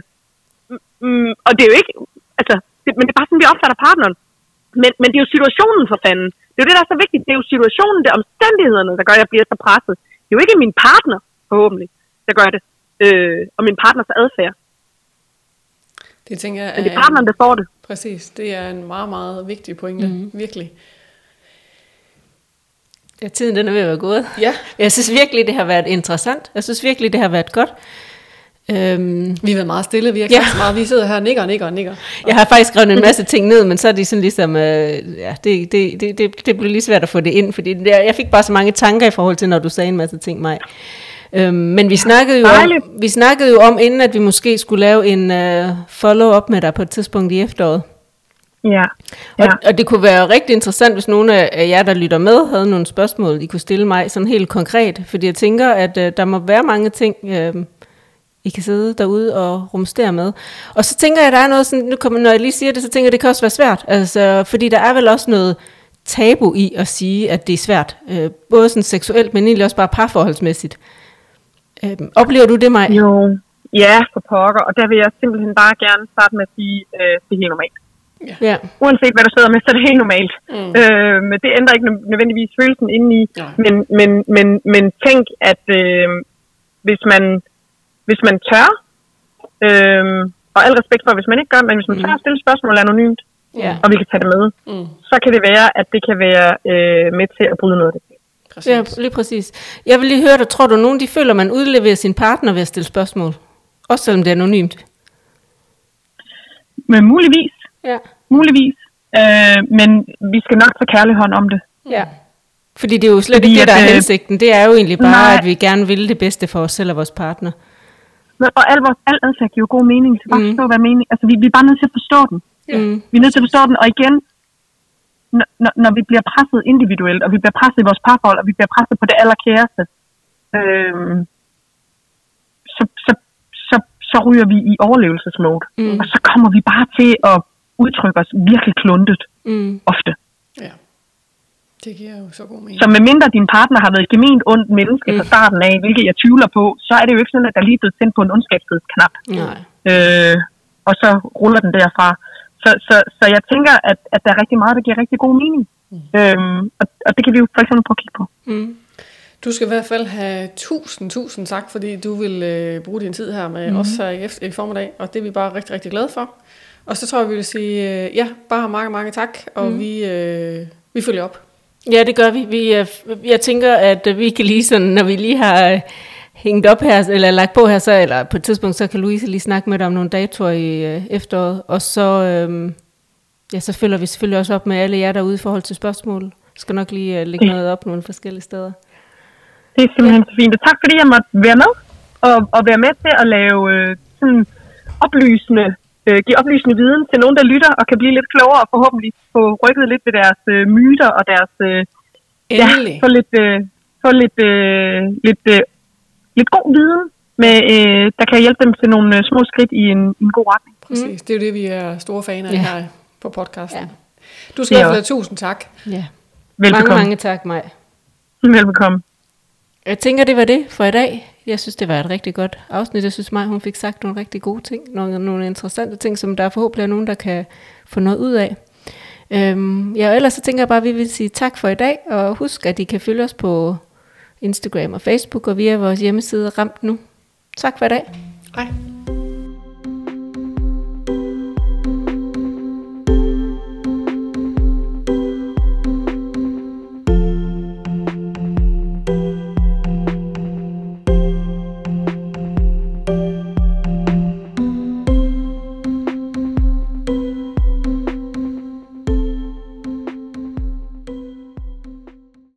Mm, mm, og det er jo ikke, altså, det, men det er bare sådan, vi opfatter partneren. Men, men det er jo situationen for fanden. Det er jo det, der er så vigtigt. Det er jo situationen, det er omstændighederne, der gør, at jeg bliver så presset. Det er jo ikke min partner, forhåbentlig. Jeg gør det. Øh, og min partners adfærd.
Det tænker jeg
Men det er partneren, der får det.
Præcis, det er en meget, meget vigtig pointe,
Mhm.
mm. virkelig.
Ja, tiden den er ved at være gået.
Ja,
Jeg synes virkelig, det har været interessant. Jeg synes virkelig, det har været godt. Øhm,
vi har været meget stille, vi har
Ja.
meget, vi sidder her og nikker og nikker og nikker.
jeg har faktisk skrevet en masse ting ned, men så er det sådan ligesom, øh, ja, det, det, det, det, det blev lige svært at få det ind, fordi det der, jeg fik bare så mange tanker i forhold til, når du sagde en masse ting, mig. Øhm, men vi snakkede, jo om, vi snakkede jo om, inden at vi måske skulle lave en øh, follow-up med dig på et tidspunkt i efteråret.
Ja.
Og,
ja.
og det kunne være rigtig interessant, hvis nogle af af jer, der lytter med, havde nogle spørgsmål, I kunne stille mig sådan helt konkret. Fordi jeg tænker, at øh, der må være mange ting, øh, I kan sidde derude og rumstere med. Og så tænker jeg, at der er noget sådan, nu kommer, når jeg lige siger det, så tænker jeg, at det kan også være svært. Altså, fordi der er vel også noget tabu i at sige, at det er svært. Øh, både sådan seksuelt, men egentlig også bare parforholdsmæssigt. Øh, oplever du det, mig?
Jo. Ja, for pokker. Og der vil jeg simpelthen bare gerne starte med at sige, øh, det er helt normalt.
Ja.
Uanset hvad du sidder med, så er det helt normalt.
Mm.
Øh, men det ændrer ikke nø- nødvendigvis følelsen indeni.
Nej.
Men, men, men, men tænk, at øh, hvis, man, hvis man tør, øh, og al respekt for, hvis man ikke gør, men hvis man tør at stille spørgsmål anonymt,
Ja.
og vi kan tage det med,
Mm.
så kan det være, at det kan være øh, med til at bryde noget af det.
Præcis.
Ja, lige præcis. Jeg vil lige høre dig, tror du, nogen de føler, man udleverer sin partner ved at stille spørgsmål? Også selvom det er anonymt.
Men muligvis,
Ja.
muligvis. Øh, men vi skal nok tage kærlig hånd om det.
ja. Fordi det er jo slet
Fordi
ikke det, der er
øh,
hensigten. Det er jo egentlig bare,
nej.
at vi gerne vil det bedste for os selv og vores partner.
Men, og al vores al adfærd giver jo god mening. Så bare
Mm.
forstå, hvad mening. Altså, vi, vi er bare nødt til at forstå den.
Ja.
Mm.
Vi er nødt til at forstå den, og igen, når, når, vi bliver presset individuelt, og vi bliver presset i vores parforhold, og vi bliver presset på det allerkæreste, øhm, så, så, så, så ryger vi i overlevelsesmode.
Mm.
Og så kommer vi bare til at udtrykke os virkelig kluntet
Mm.
ofte.
Ja. Det giver jo så god mening.
Så medmindre din partner har været et gement ondt menneske
Mm.
fra starten af, hvilket jeg tvivler på, så er det jo ikke sådan, at der lige er blevet sendt på en ondskabshedsknap.
Nej.
øh, og så ruller den derfra. Så, så, så jeg tænker, at, at der er rigtig meget, der giver rigtig god mening. Mm. Øhm, og, og det kan vi jo for eksempel prøve at kigge på.
Mm.
Du skal i hvert fald have tusind, tusind tak, fordi du vil øh, bruge din tid her med mm. os her i, efter, i formiddag, og det er vi bare rigtig, rigtig glade for. Og så tror jeg, vi vil sige, øh, ja, bare mange, mange tak, og mm. vi, øh, vi følger op.
Ja, det gør vi. vi er, jeg tænker, at øh, vi kan lige sådan, når vi lige har øh, hængt op her, eller lagt på her, så, eller på et tidspunkt, så kan Louise lige snakke med dig om nogle datoer i øh, efteråret. Og så, øh, ja, så følger vi selvfølgelig også op med alle jer derude i forhold til spørgsmål. Jeg skal nok lige øh, lægge
Ja.
noget op nogle forskellige steder.
Det er simpelthen så fint. Og tak fordi jeg måtte være med, og, og være med til at lave øh, sådan oplysende, øh, give oplysende viden til nogen, der lytter, og kan blive lidt klogere, og forhåbentlig få rykket lidt ved deres øh, myter og deres... Øh,
Endelig.
Ja, få lidt, øh, få lidt, øh, lidt, øh, lidt god viden, med, øh, der kan hjælpe dem til nogle øh, små skridt i en, en god retning.
Præcis. Det er jo det, vi er store faner af
Ja.
her på podcasten.
Ja.
Du skal have tusind tak.
Ja.
Velbekomme.
Mange, mange tak, Maj.
Velbekomme.
Jeg tænker, det var det for i dag. Jeg synes, det var et rigtig godt afsnit. Jeg synes, Maj, hun fik sagt nogle rigtig gode ting. Nogle, nogle interessante ting, som der forhåbentlig er nogen, der kan få noget ud af. Øhm, ja, og ellers så tænker jeg bare, at vi vil sige tak for i dag. Og husk, at I kan følge os på Instagram og Facebook og via vores hjemmeside Ramt Nu. Tak for i dag.
Hej.